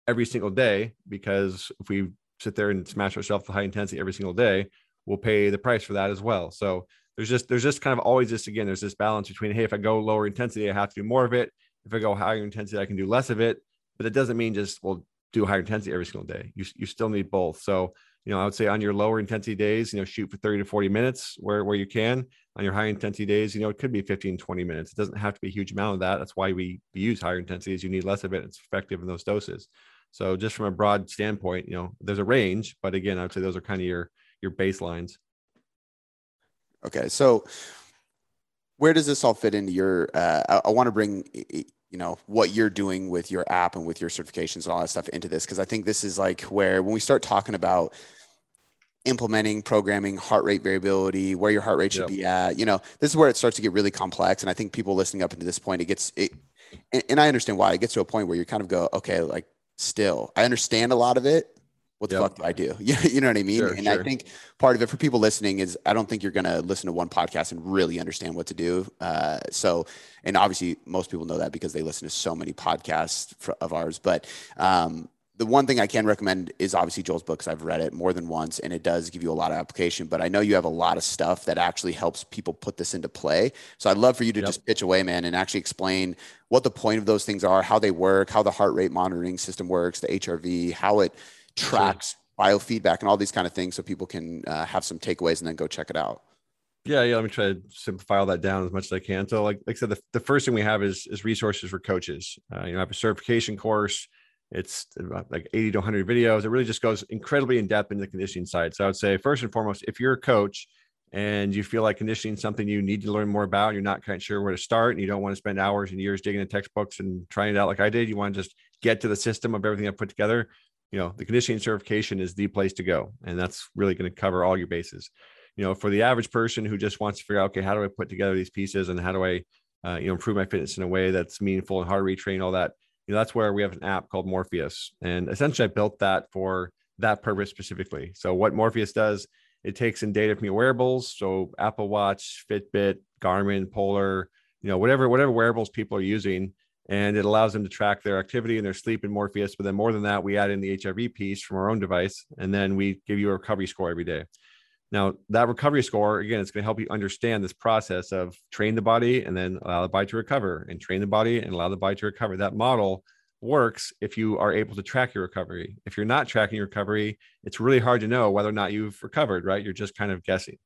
every single day because if we sit there and smash ourselves to high intensity every single day, we'll pay the price for that as well. So there's just there's just kind of always this again, there's this balance between hey, if I go lower intensity, I have to do more of it. If I go higher intensity, I can do less of it. But it doesn't mean just well do higher intensity every single day. You you still need both. So you know, I would say on your lower intensity days, you know, shoot for 30 to 40 minutes where, where you can. On your high intensity days, you know, it could be 15, 20 minutes. It doesn't have to be a huge amount of that. That's why we use higher intensities. You need less of it. It's effective in those doses. So just from a broad standpoint, you know, there's a range, but again, I'd say those are kind of your your baselines. Okay, so where does this all fit into your? Uh, I, I want to bring you know what you're doing with your app and with your certifications and all that stuff into this because I think this is like where when we start talking about implementing programming heart rate variability where your heart rate should yep. be at you know this is where it starts to get really complex and i think people listening up into this point it gets it and, and i understand why it gets to a point where you kind of go okay like still. I understand a lot of it. What the yep. fuck do I do? Yeah, you know what I mean? Sure, and sure. I think part of it for people listening is I don't think you're going to listen to one podcast and really understand what to do. Uh, so, and obviously most people know that because they listen to so many podcasts for, of ours. But um, the one thing I can recommend is obviously Joel's books. I've read it more than once, and it does give you a lot of application. But I know you have a lot of stuff that actually helps people put this into play. So I'd love for you to yep. just pitch away, man, and actually explain what the point of those things are, how they work, how the heart rate monitoring system works, the HRV, how it tracks sure. biofeedback, and all these kind of things, so people can uh, have some takeaways and then go check it out. Yeah, yeah. Let me try to simplify all that down as much as I can. So, like, like I said, the, the first thing we have is is resources for coaches. Uh, you know, I have a certification course it's like 80 to 100 videos. It really just goes incredibly in depth in the conditioning side. So I would say, first and foremost, if you're a coach and you feel like conditioning is something you need to learn more about, you're not quite sure where to start, and you don't want to spend hours and years digging in textbooks and trying it out like I did, you want to just get to the system of everything I put together. You know, the conditioning certification is the place to go, and that's really going to cover all your bases. You know, for the average person who just wants to figure out, okay, how do I put together these pieces and how do I, uh, you know, improve my fitness in a way that's meaningful and how to retrain all that you know, that's where we have an app called Morpheus. And essentially I built that for that purpose specifically. So what Morpheus does, it takes in data from your wearables. So Apple Watch, Fitbit, Garmin, Polar, you know, whatever, whatever wearables people are using. And it allows them to track their activity and their sleep in Morpheus. But then more than that, we add in the HRV piece from our own device. And then we give you a recovery score every day. Now, that recovery score, again, it's going to help you understand this process of train the body and then allow the body to recover and train the body and allow the body to recover. That model works if you are able to track your recovery. If you're not tracking your recovery, it's really hard to know whether or not you've recovered, right? You're just kind of guessing.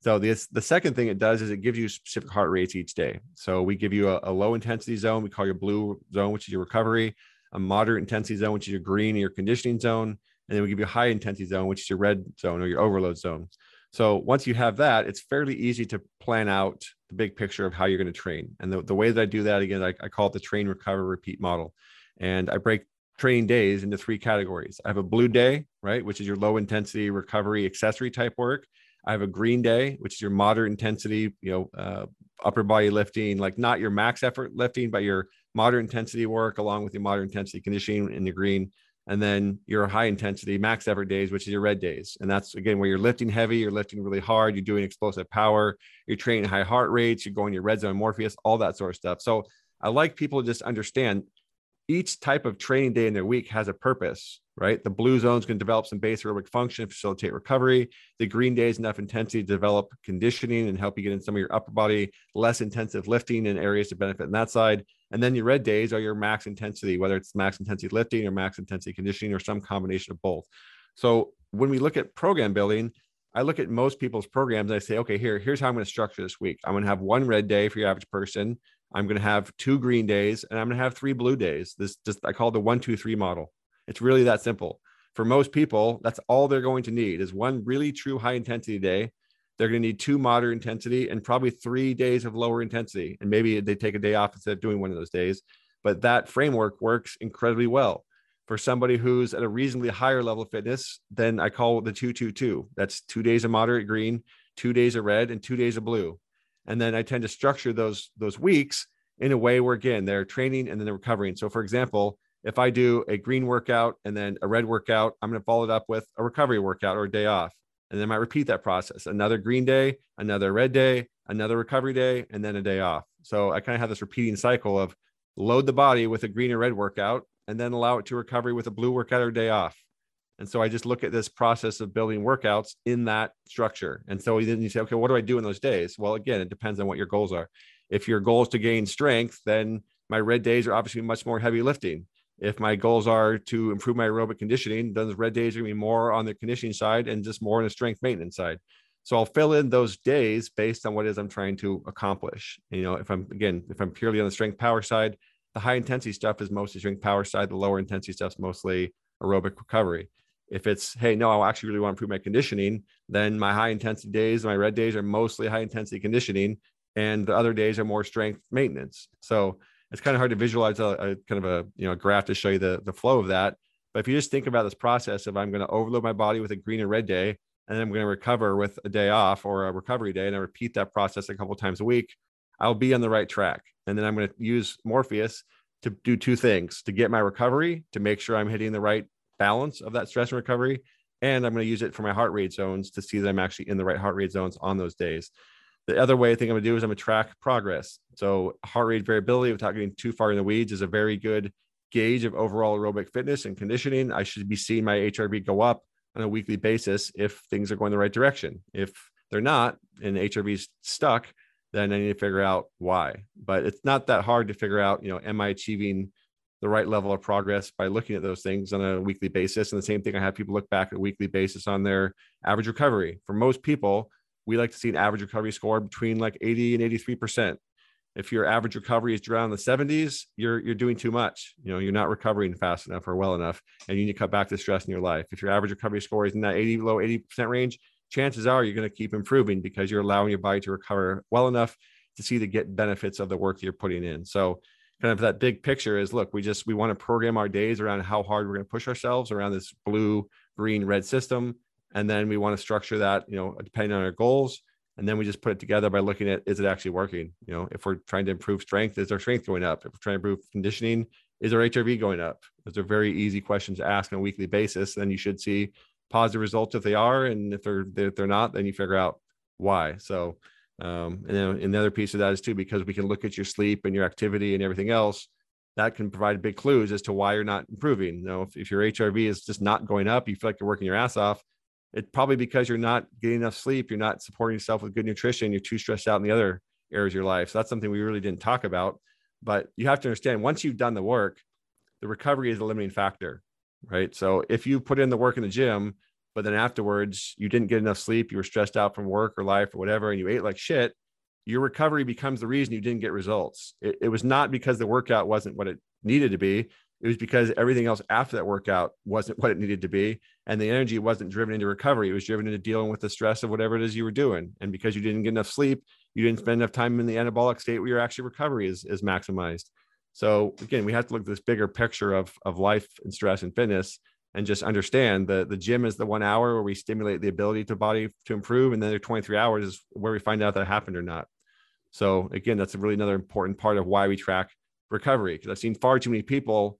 So this, the second thing it does is it gives you specific heart rates each day. So we give you a, a low intensity zone, we call your blue zone, which is your recovery, a moderate intensity zone, which is your green, your conditioning zone, and then we give you a high intensity zone, which is your red zone or your overload zone. So once you have that, it's fairly easy to plan out the big picture of how you're going to train. And the, the way that I do that, again, I, I call it the train, recover, repeat model. And I break training days into three categories. I have a blue day, right, which is your low intensity recovery accessory type work. I have a green day, which is your moderate intensity, you know, uh, upper body lifting, like not your max effort lifting, but your moderate intensity work along with your moderate intensity conditioning in the green. And then your high intensity max effort days, which is your red days. And that's again where you're lifting heavy, you're lifting really hard, you're doing explosive power, you're training high heart rates, you're going your red zone Morpheus, all that sort of stuff. So I like people to just understand each type of training day in their week has a purpose, right? The blue zones can develop some base aerobic function, facilitate recovery. The green days enough intensity to develop conditioning and help you get in some of your upper body, less intensive lifting in areas to benefit in that side. And then your red days are your max intensity, whether it's max intensity lifting or max intensity conditioning or some combination of both. So when we look at program building, I look at most people's programs and I say, okay, here, here's how I'm going to structure this week. I'm going to have one red day for your average person. I'm going to have two green days and I'm going to have three blue days. This just, I call it the one, two, three model. It's really that simple. For most people, that's all they're going to need is one really true high intensity day. They're going to need two moderate intensity and probably three days of lower intensity. And maybe they take a day off instead of doing one of those days. But that framework works incredibly well. For somebody who's at a reasonably higher level of fitness, then I call the 222. That's two days of moderate green, two days of red, and two days of blue and then I tend to structure those those weeks in a way where again they're training and then they're recovering. So for example, if I do a green workout and then a red workout, I'm going to follow it up with a recovery workout or a day off. And then I might repeat that process. Another green day, another red day, another recovery day, and then a day off. So I kind of have this repeating cycle of load the body with a green or red workout and then allow it to recovery with a blue workout or day off. And so I just look at this process of building workouts in that structure. And so then you say, okay, what do I do in those days? Well, again, it depends on what your goals are. If your goal is to gain strength, then my red days are obviously much more heavy lifting. If my goals are to improve my aerobic conditioning, then the red days are going to be more on the conditioning side and just more on the strength maintenance side. So I'll fill in those days based on what it is I'm trying to accomplish. You know, if I'm again, if I'm purely on the strength power side, the high intensity stuff is mostly strength power side. The lower intensity stuff is mostly aerobic recovery. If it's, hey, no, I actually really want to improve my conditioning, then my high intensity days, my red days are mostly high intensity conditioning, and the other days are more strength maintenance. So it's kind of hard to visualize a, a kind of a you know a graph to show you the the flow of that. But if you just think about this process of I'm going to overload my body with a green and red day, and then I'm going to recover with a day off or a recovery day, and I repeat that process a couple times a week, I'll be on the right track. And then I'm going to use Morpheus to do two things to get my recovery, to make sure I'm hitting the right balance of that stress and recovery. And I'm going to use it for my heart rate zones to see that I'm actually in the right heart rate zones on those days. The other way I think I'm going to do is I'm going to track progress. So heart rate variability without getting too far in the weeds is a very good gauge of overall aerobic fitness and conditioning. I should be seeing my HRV go up on a weekly basis if things are going the right direction. If they're not and HRV is stuck, then I need to figure out why. But it's not that hard to figure out, you know, am I achieving the right level of progress by looking at those things on a weekly basis. And the same thing, I have people look back at a weekly basis on their average recovery. For most people, we like to see an average recovery score between like 80 and 83%. If your average recovery is around the 70s, you're you're doing too much. You know, you're not recovering fast enough or well enough, and you need to cut back the stress in your life. If your average recovery score is in that 80 low 80% range, chances are you're going to keep improving because you're allowing your body to recover well enough to see the get benefits of the work you're putting in. So kind of that big picture is look, we just we want to program our days around how hard we're going to push ourselves around this blue, green, red system. And then we want to structure that, you know, depending on our goals. And then we just put it together by looking at is it actually working? You know, if we're trying to improve strength, is our strength going up? If we're trying to improve conditioning, is our HRV going up? Those are very easy questions to ask on a weekly basis. Then you should see positive results if they are, and if they're if they're not, then you figure out why. So um, and then another piece of that is too because we can look at your sleep and your activity and everything else. That can provide big clues as to why you're not improving. You know, if, if your HRV is just not going up, you feel like you're working your ass off. It's probably because you're not getting enough sleep. You're not supporting yourself with good nutrition. You're too stressed out in the other areas of your life. So that's something we really didn't talk about. But you have to understand once you've done the work, the recovery is a limiting factor, right? So if you put in the work in the gym, but then afterwards you didn't get enough sleep, you were stressed out from work or life or whatever, and you ate like shit, your recovery becomes the reason you didn't get results. It, it was not because the workout wasn't what it needed to be. It was because everything else after that workout wasn't what it needed to be. And the energy wasn't driven into recovery. It was driven into dealing with the stress of whatever it is you were doing. And because you didn't get enough sleep, you didn't spend enough time in the anabolic state where your actual recovery is, is maximized. So again, we have to look at this bigger picture of, of life and stress and fitness and just understand that the gym is the one hour where we stimulate the ability to body to improve. And then the 23 hours is where we find out that happened or not. So again, that's really another important part of why we track recovery. Because I've seen far too many people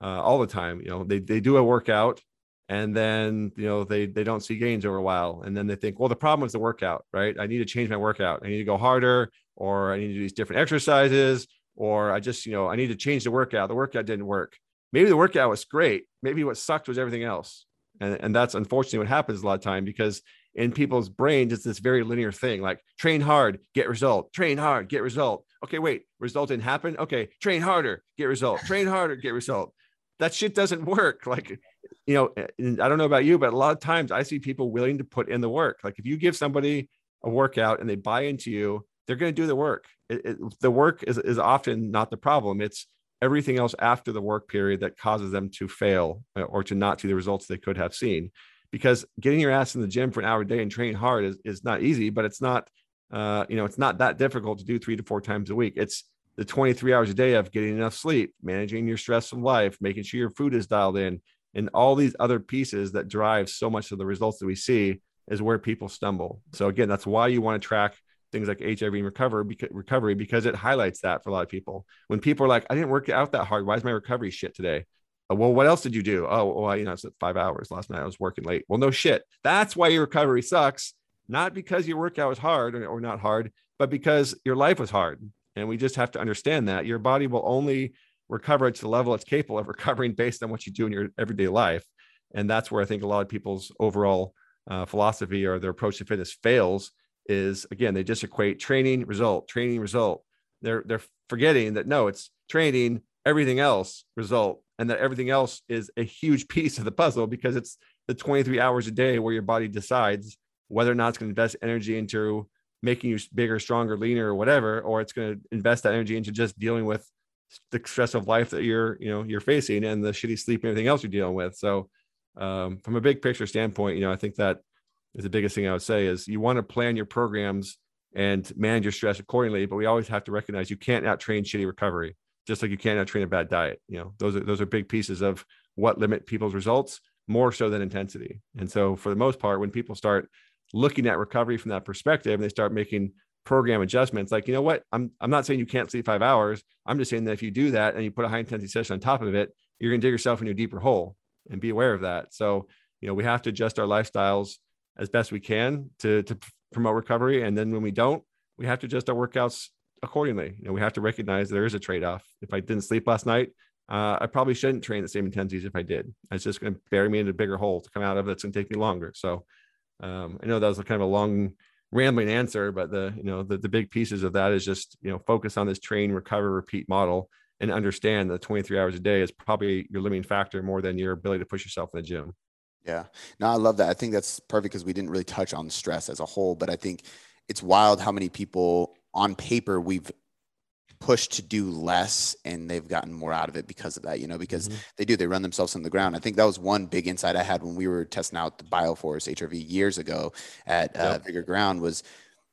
uh, all the time. You know, they they do a workout and then you know they they don't see gains over a while, and then they think, well, the problem is the workout, right? I need to change my workout. I need to go harder, or I need to do these different exercises, or I just you know I need to change the workout. The workout didn't work. Maybe the workout was great. Maybe what sucked was everything else. And, and that's unfortunately what happens a lot of time because in people's brains, it's this very linear thing like train hard, get result, train hard, get result. Okay, wait, result didn't happen. Okay, train harder, get result, train harder, get result that shit doesn't work. Like, you know, I don't know about you, but a lot of times I see people willing to put in the work. Like, if you give somebody a workout and they buy into you, they're going to do the work. It, it, the work is, is often not the problem. It's everything else after the work period that causes them to fail uh, or to not see the results they could have seen. Because getting your ass in the gym for an hour a day and training hard is, is not easy, but it's not, uh, you know, it's not that difficult to do three to four times a week. It's the 23 hours a day of getting enough sleep, managing your stress from life, making sure your food is dialed in, and all these other pieces that drive so much of the results that we see is where people stumble. So again, that's why you want to track things like HRV recovery because, recovery because it highlights that for a lot of people. When people are like, "I didn't work out that hard. Why is my recovery shit today?" Uh, well, what else did you do? Oh, well, you know, it's five hours last night. I was working late. Well, no shit. That's why your recovery sucks. Not because your workout was hard or not hard, but because your life was hard. And we just have to understand that your body will only recover to the level it's capable of recovering based on what you do in your everyday life. And that's where I think a lot of people's overall uh, philosophy or their approach to fitness fails is again, they just equate training result, training result. They're they're forgetting that no, it's training, everything else result, and that everything else is a huge piece of the puzzle because it's the 23 hours a day where your body decides whether or not it's going to invest energy into making you bigger, stronger, leaner, or whatever, or it's going to invest that energy into just dealing with the stress of life that you're, you know, you're facing and the shitty sleep and everything else you're dealing with. So, um, from a big picture standpoint, you know, I think that is the biggest thing I would say is you want to plan your programs and manage your stress accordingly. But we always have to recognize you can't out train shitty recovery, just like you can't out train a bad diet. You know, those are those are big pieces of what limit people's results more so than intensity. And so, for the most part, when people start looking at recovery from that perspective and they start making program adjustments like you know what i'm i'm not saying you can't sleep 5 hours i'm just saying that if you do that and you put a high intensity session on top of it you're going to dig yourself into a deeper hole and be aware of that so you know we have to adjust our lifestyles as best we can to to promote recovery and then when we don't we have to adjust our workouts accordingly you know we have to recognize there is a trade-off if i didn't sleep last night uh, I probably shouldn't train the same intensities if I did. It's just going to bury me in a bigger hole to come out of. It's going to take me longer. So um, I know that was kind of a long rambling answer, but the you know the, the big pieces of that is just you know focus on this train, recover, repeat model, and understand that 23 hours a day is probably your limiting factor more than your ability to push yourself in the gym. Yeah, no, I love that. I think that's perfect because we didn't really touch on stress as a whole, but I think it's wild how many people on paper we've pushed to do less and they've gotten more out of it because of that, you know, because mm-hmm. they do, they run themselves on the ground. I think that was one big insight I had when we were testing out the Bioforce HRV years ago at uh, yep. Vigor Ground was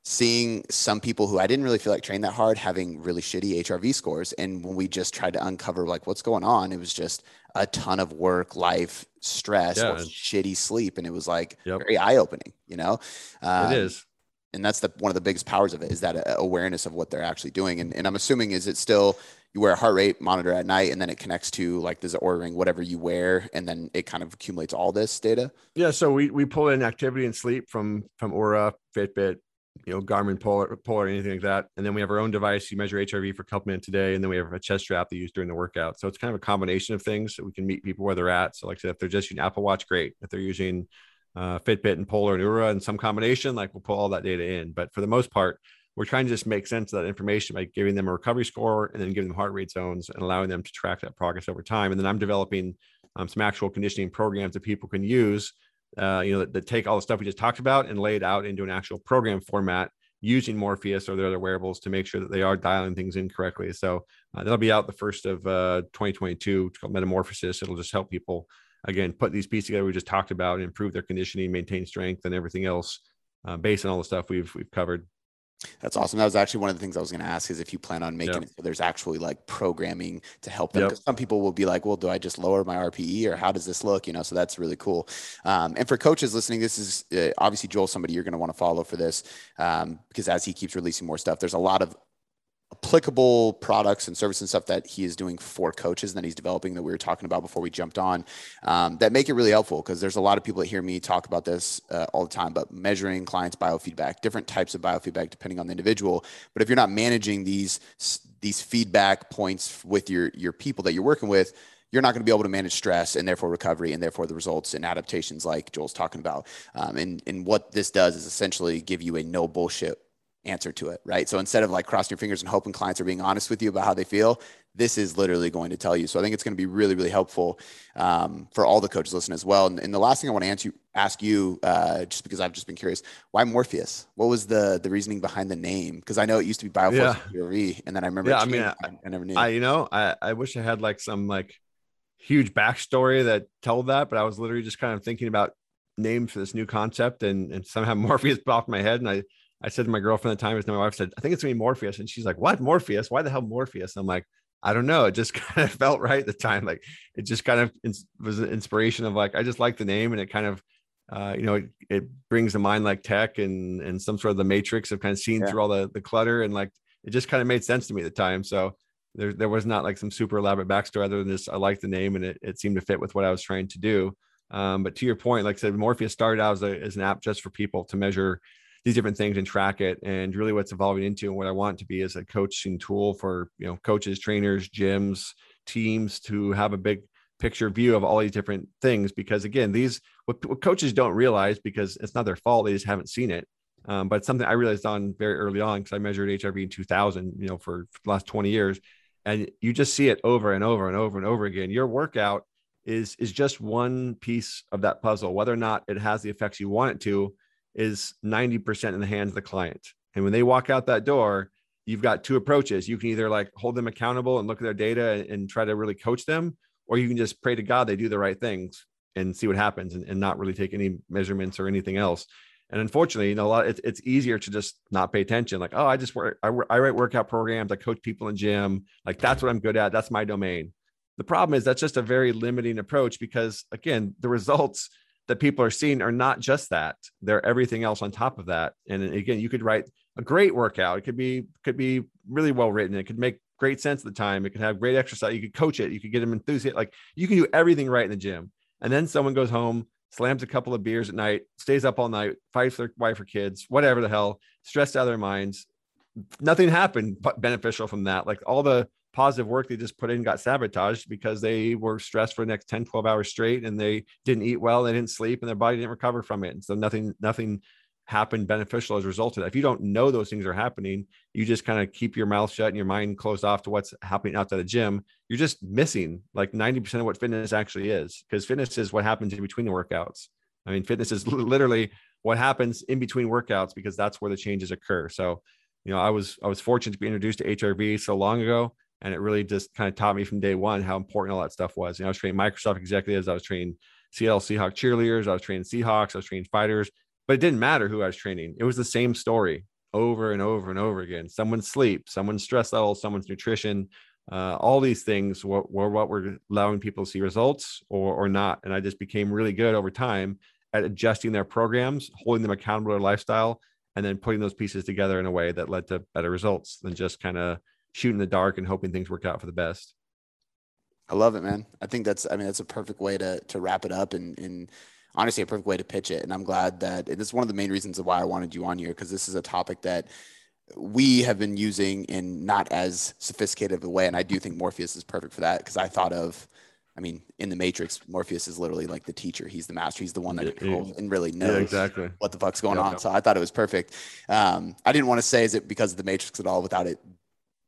seeing some people who I didn't really feel like trained that hard having really shitty HRV scores. And when we just tried to uncover like what's going on, it was just a ton of work, life, stress, yeah. shitty sleep. And it was like yep. very eye opening, you know? Um, it is and that's the one of the biggest powers of it is that uh, awareness of what they're actually doing. And, and I'm assuming is it still you wear a heart rate monitor at night and then it connects to like it ordering whatever you wear and then it kind of accumulates all this data. Yeah, so we we pull in activity and sleep from from Oura Fitbit, you know, Garmin Polar, Polar, anything like that. And then we have our own device. You measure HRV for a couple minutes a day, and then we have a chest strap that you use during the workout. So it's kind of a combination of things that we can meet people where they're at. So like I said, if they're just using Apple Watch, great. If they're using uh, Fitbit and Polar and Oura and some combination, like we'll pull all that data in. But for the most part, we're trying to just make sense of that information by giving them a recovery score and then giving them heart rate zones and allowing them to track that progress over time. And then I'm developing um, some actual conditioning programs that people can use, uh, you know, that, that, take all the stuff we just talked about and lay it out into an actual program format using Morpheus or their other wearables to make sure that they are dialing things in correctly. So uh, that'll be out the first of uh, 2022. It's called Metamorphosis. It'll just help people again put these pieces together we just talked about, improve their conditioning, maintain strength, and everything else uh, based on all the stuff we've we've covered. That's awesome. That was actually one of the things I was going to ask is if you plan on making yep. it so there's actually like programming to help them. Because yep. some people will be like, well, do I just lower my RPE or how does this look? You know, so that's really cool. Um, and for coaches listening, this is uh, obviously Joel, somebody you're going to want to follow for this um, because as he keeps releasing more stuff, there's a lot of applicable products and services and stuff that he is doing for coaches and that he's developing that we were talking about before we jumped on um, that make it really helpful because there's a lot of people that hear me talk about this uh, all the time but measuring clients biofeedback different types of biofeedback depending on the individual but if you're not managing these these feedback points with your your people that you're working with you're not going to be able to manage stress and therefore recovery and therefore the results and adaptations like Joel's talking about. Um, and, and what this does is essentially give you a no bullshit answer to it, right? So instead of like crossing your fingers and hoping clients are being honest with you about how they feel, this is literally going to tell you. So I think it's going to be really, really helpful um, for all the coaches listening as well. And, and, the last thing I want to answer, ask you, uh, just because I've just been curious, why Morpheus? What was the the reasoning behind the name? Because I know it used to be Bioforce yeah. and then I remember. Yeah, I mean, I, I, never knew. I, you know, I, I wish I had like some like huge backstory that told that, but I was literally just kind of thinking about names for this new concept, and and somehow Morpheus popped my head, and I I said to my girlfriend at the time, as my wife said, I think it's gonna be Morpheus. And she's like, What Morpheus? Why the hell Morpheus? I'm like, I don't know. It just kind of felt right at the time. Like it just kind of was an inspiration of like, I just like the name and it kind of, uh, you know, it, it, brings to mind like tech and, and some sort of the matrix of kind of seeing yeah. through all the, the clutter. And like, it just kind of made sense to me at the time. So there, there was not like some super elaborate backstory other than this. I liked the name and it, it seemed to fit with what I was trying to do. Um, but to your point, like I said, Morpheus started out as, a, as an app just for people to measure these different things and track it. And really what's evolving into and what I want to be is a coaching tool for, you know, coaches, trainers, gyms, teams to have a big picture view of all these different things. Because again, these, what, what coaches don't realize because it's not their fault. They just haven't seen it. Um, but something I realized on very early on because I measured HRV in 2000, you know, for, for the last 20 years, and you just see it over and over and over and over again. Your workout is is just one piece of that puzzle. Whether or not it has the effects you want it to is 90% in the hands of the client. And when they walk out that door, you've got two approaches. You can either like hold them accountable and look at their data and, try to really coach them, or you can just pray to God they do the right things and see what happens and, and not really take any measurements or anything else. And unfortunately, you know, a lot it's, it's easier to just not pay attention. Like, oh, I just work, I, I write workout programs, I coach people in gym. Like that's what I'm good at. That's my domain. The problem is that's just a very limiting approach because again, the results that people are seeing are not just that they're everything else on top of that. And again you could write a great workout. It could be could be really well written. It could make great sense at the time. It could have great exercise. You could coach it. You could get them enthusiastic like you can do everything right in the gym. And then someone goes home slams a couple of beers at night stays up all night fights their wife or kids whatever the hell stressed out of their minds. Nothing happened but beneficial from that. Like all the positive work they just put in got sabotaged because they were stressed for the next 10 12 hours straight and they didn't eat well they didn't sleep and their body didn't recover from it. And so nothing nothing happened beneficial as a result of that. If you don't know those things are happening you just kind of keep your mouth shut and your mind closed off to what's happening outside the gym. You're just missing like 90% of what fitness actually is because fitness is what happens in between the workouts. I mean fitness is literally what happens in between workouts because that's where the changes occur. So you know i was i was fortunate to be introduced to hrv so long ago and it really just kind of taught me from day one how important all that stuff was. You know, I was training Microsoft executives, I was training Seattle Seahawks cheerleaders, I was training Seahawks, I was training fighters, but it didn't matter who I was training. It was the same story over and over and over again. Someone's sleep, someone's stress level, someone's nutrition, uh, all these things were, were what were allowing people to see results or, or not. And I just became really good over time at adjusting their programs, holding them accountable to their lifestyle, and then putting those pieces together in a way that led to better results than just kind of shooting the dark and hoping things work out for the best. I love it, man. I think that's, I mean, that's a perfect way to, to wrap it up and, and honestly, a perfect way to pitch it. And I'm glad that it's one of the main reasons of why I wanted you on here, because this is a topic that we have been using in not as sophisticated of a way. And I do think Morpheus is perfect for that. Cause I thought of, I mean, in the Matrix, Morpheus is literally like the teacher. He's the master. He's the one that controls and really knows yeah, exactly what the fuck's going on. So I thought it was perfect. Um, I didn't want to say is it because of the Matrix at all without it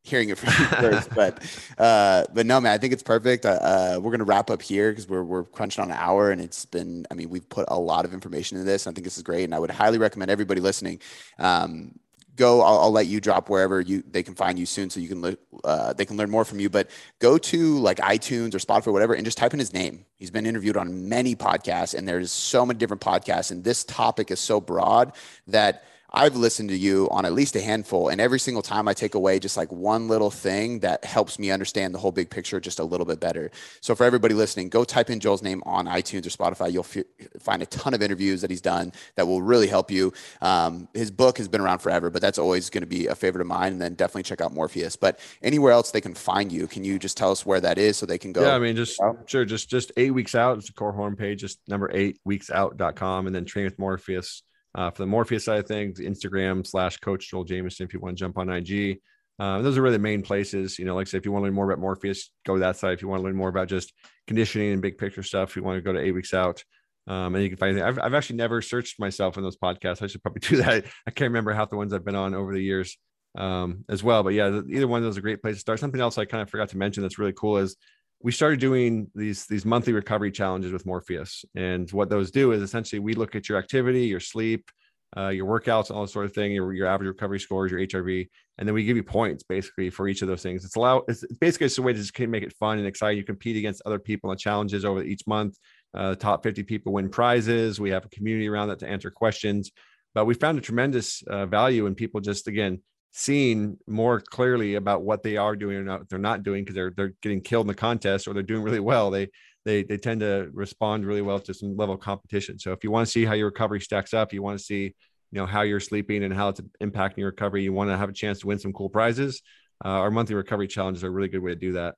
hearing it from you first. but uh, but no, man, I think it's perfect. Uh, uh we're gonna wrap up here because we're we're crunching on an hour, and it's been. I mean, we've put a lot of information in this. I think this is great, and I would highly recommend everybody listening. Um, go. I'll, I'll, let you drop wherever you they can find you soon, so you can uh, they can learn more from you. But go to like iTunes or Spotify, or whatever, and just type in his name. He's been interviewed on many podcasts, and there's so many different podcasts, and this topic is so broad that I've listened to you on at least a handful, and every single time I take away just like one little thing that helps me understand the whole big picture just a little bit better. So, for everybody listening, go type in Joel's name on iTunes or Spotify. You'll f- find a ton of interviews that he's done that will really help you. Um, his book has been around forever, but that's always going to be a favorite of mine. And then definitely check out Morpheus. But anywhere else they can find you, can you just tell us where that is so they can go? Yeah, I mean, just sure, just just eight weeks out. It's a core horn page, just number eight weeks out.com, and then train with Morpheus uh, for the Morpheus side of things, Instagram slash Coach Joel Jamieson. If you want to jump on IG, uh, those are really the main places. You know, like I said, if you want to learn more about Morpheus, go to that side. If you want to learn more about just conditioning and big picture stuff, you want to go to eight weeks out. Um, and you can find I've, I've actually never searched myself in those podcasts. I should probably do that. I can't remember half the ones I've been on over the years um, as well. But yeah, either one of those a great place to start. Something else I kind of forgot to mention that's really cool is we started doing these these monthly recovery challenges with Morpheus. And what those do is essentially we look at your activity, your sleep, uh, your workouts, all that sort of thing, your, your average recovery scores, your HRV, and then we give you points basically for each of those things. It's allow it's basically it's a way to just make it fun and exciting. You compete against other people on challenges over each month. Uh, top 50 people win prizes. We have a community around that to answer questions. But we found a tremendous uh, value in people just again seeing more clearly about what they are doing or not they're not doing because they're they're getting killed in the contest or they're doing really well. They they they tend to respond really well to some level of competition. So if you want to see how your recovery stacks up, you want to see you know how you're sleeping and how it's impacting your recovery. You want to have a chance to win some cool prizes. Uh, our monthly recovery challenges are a really good way to do that.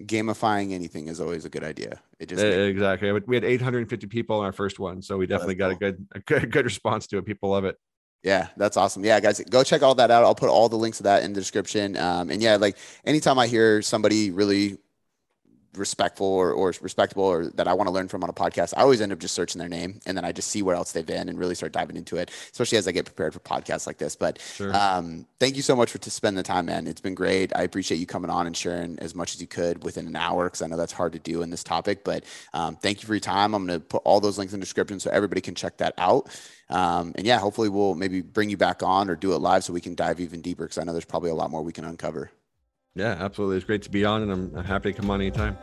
Gamifying anything is always a good idea. It just exactly. We had 850 people in our first one, so we definitely got cool. a good a good good response to it. People love it. Yeah, that's awesome. Yeah, guys, go check all that out. I'll put all the links to that in the description. Um, and yeah, like anytime I hear somebody really respectful or, or respectable or that I want to learn from on a podcast, I always end up just searching their name and then I just see where else they've been and really start diving into it, especially as I get prepared for podcasts like this. But sure. um, thank you so much for to spend the time, man. It's been great. I appreciate you coming on and sharing as much as you could within an hour because I know that's hard to do in this topic. But um, thank you for your time. I'm going to put all those links in the description so everybody can check that out. Um, and yeah, hopefully we'll maybe bring you back on or do it live so we can dive even deeper because I know there's probably a lot more we can uncover. Yeah, absolutely. It's great to be on, and I'm happy to come on anytime.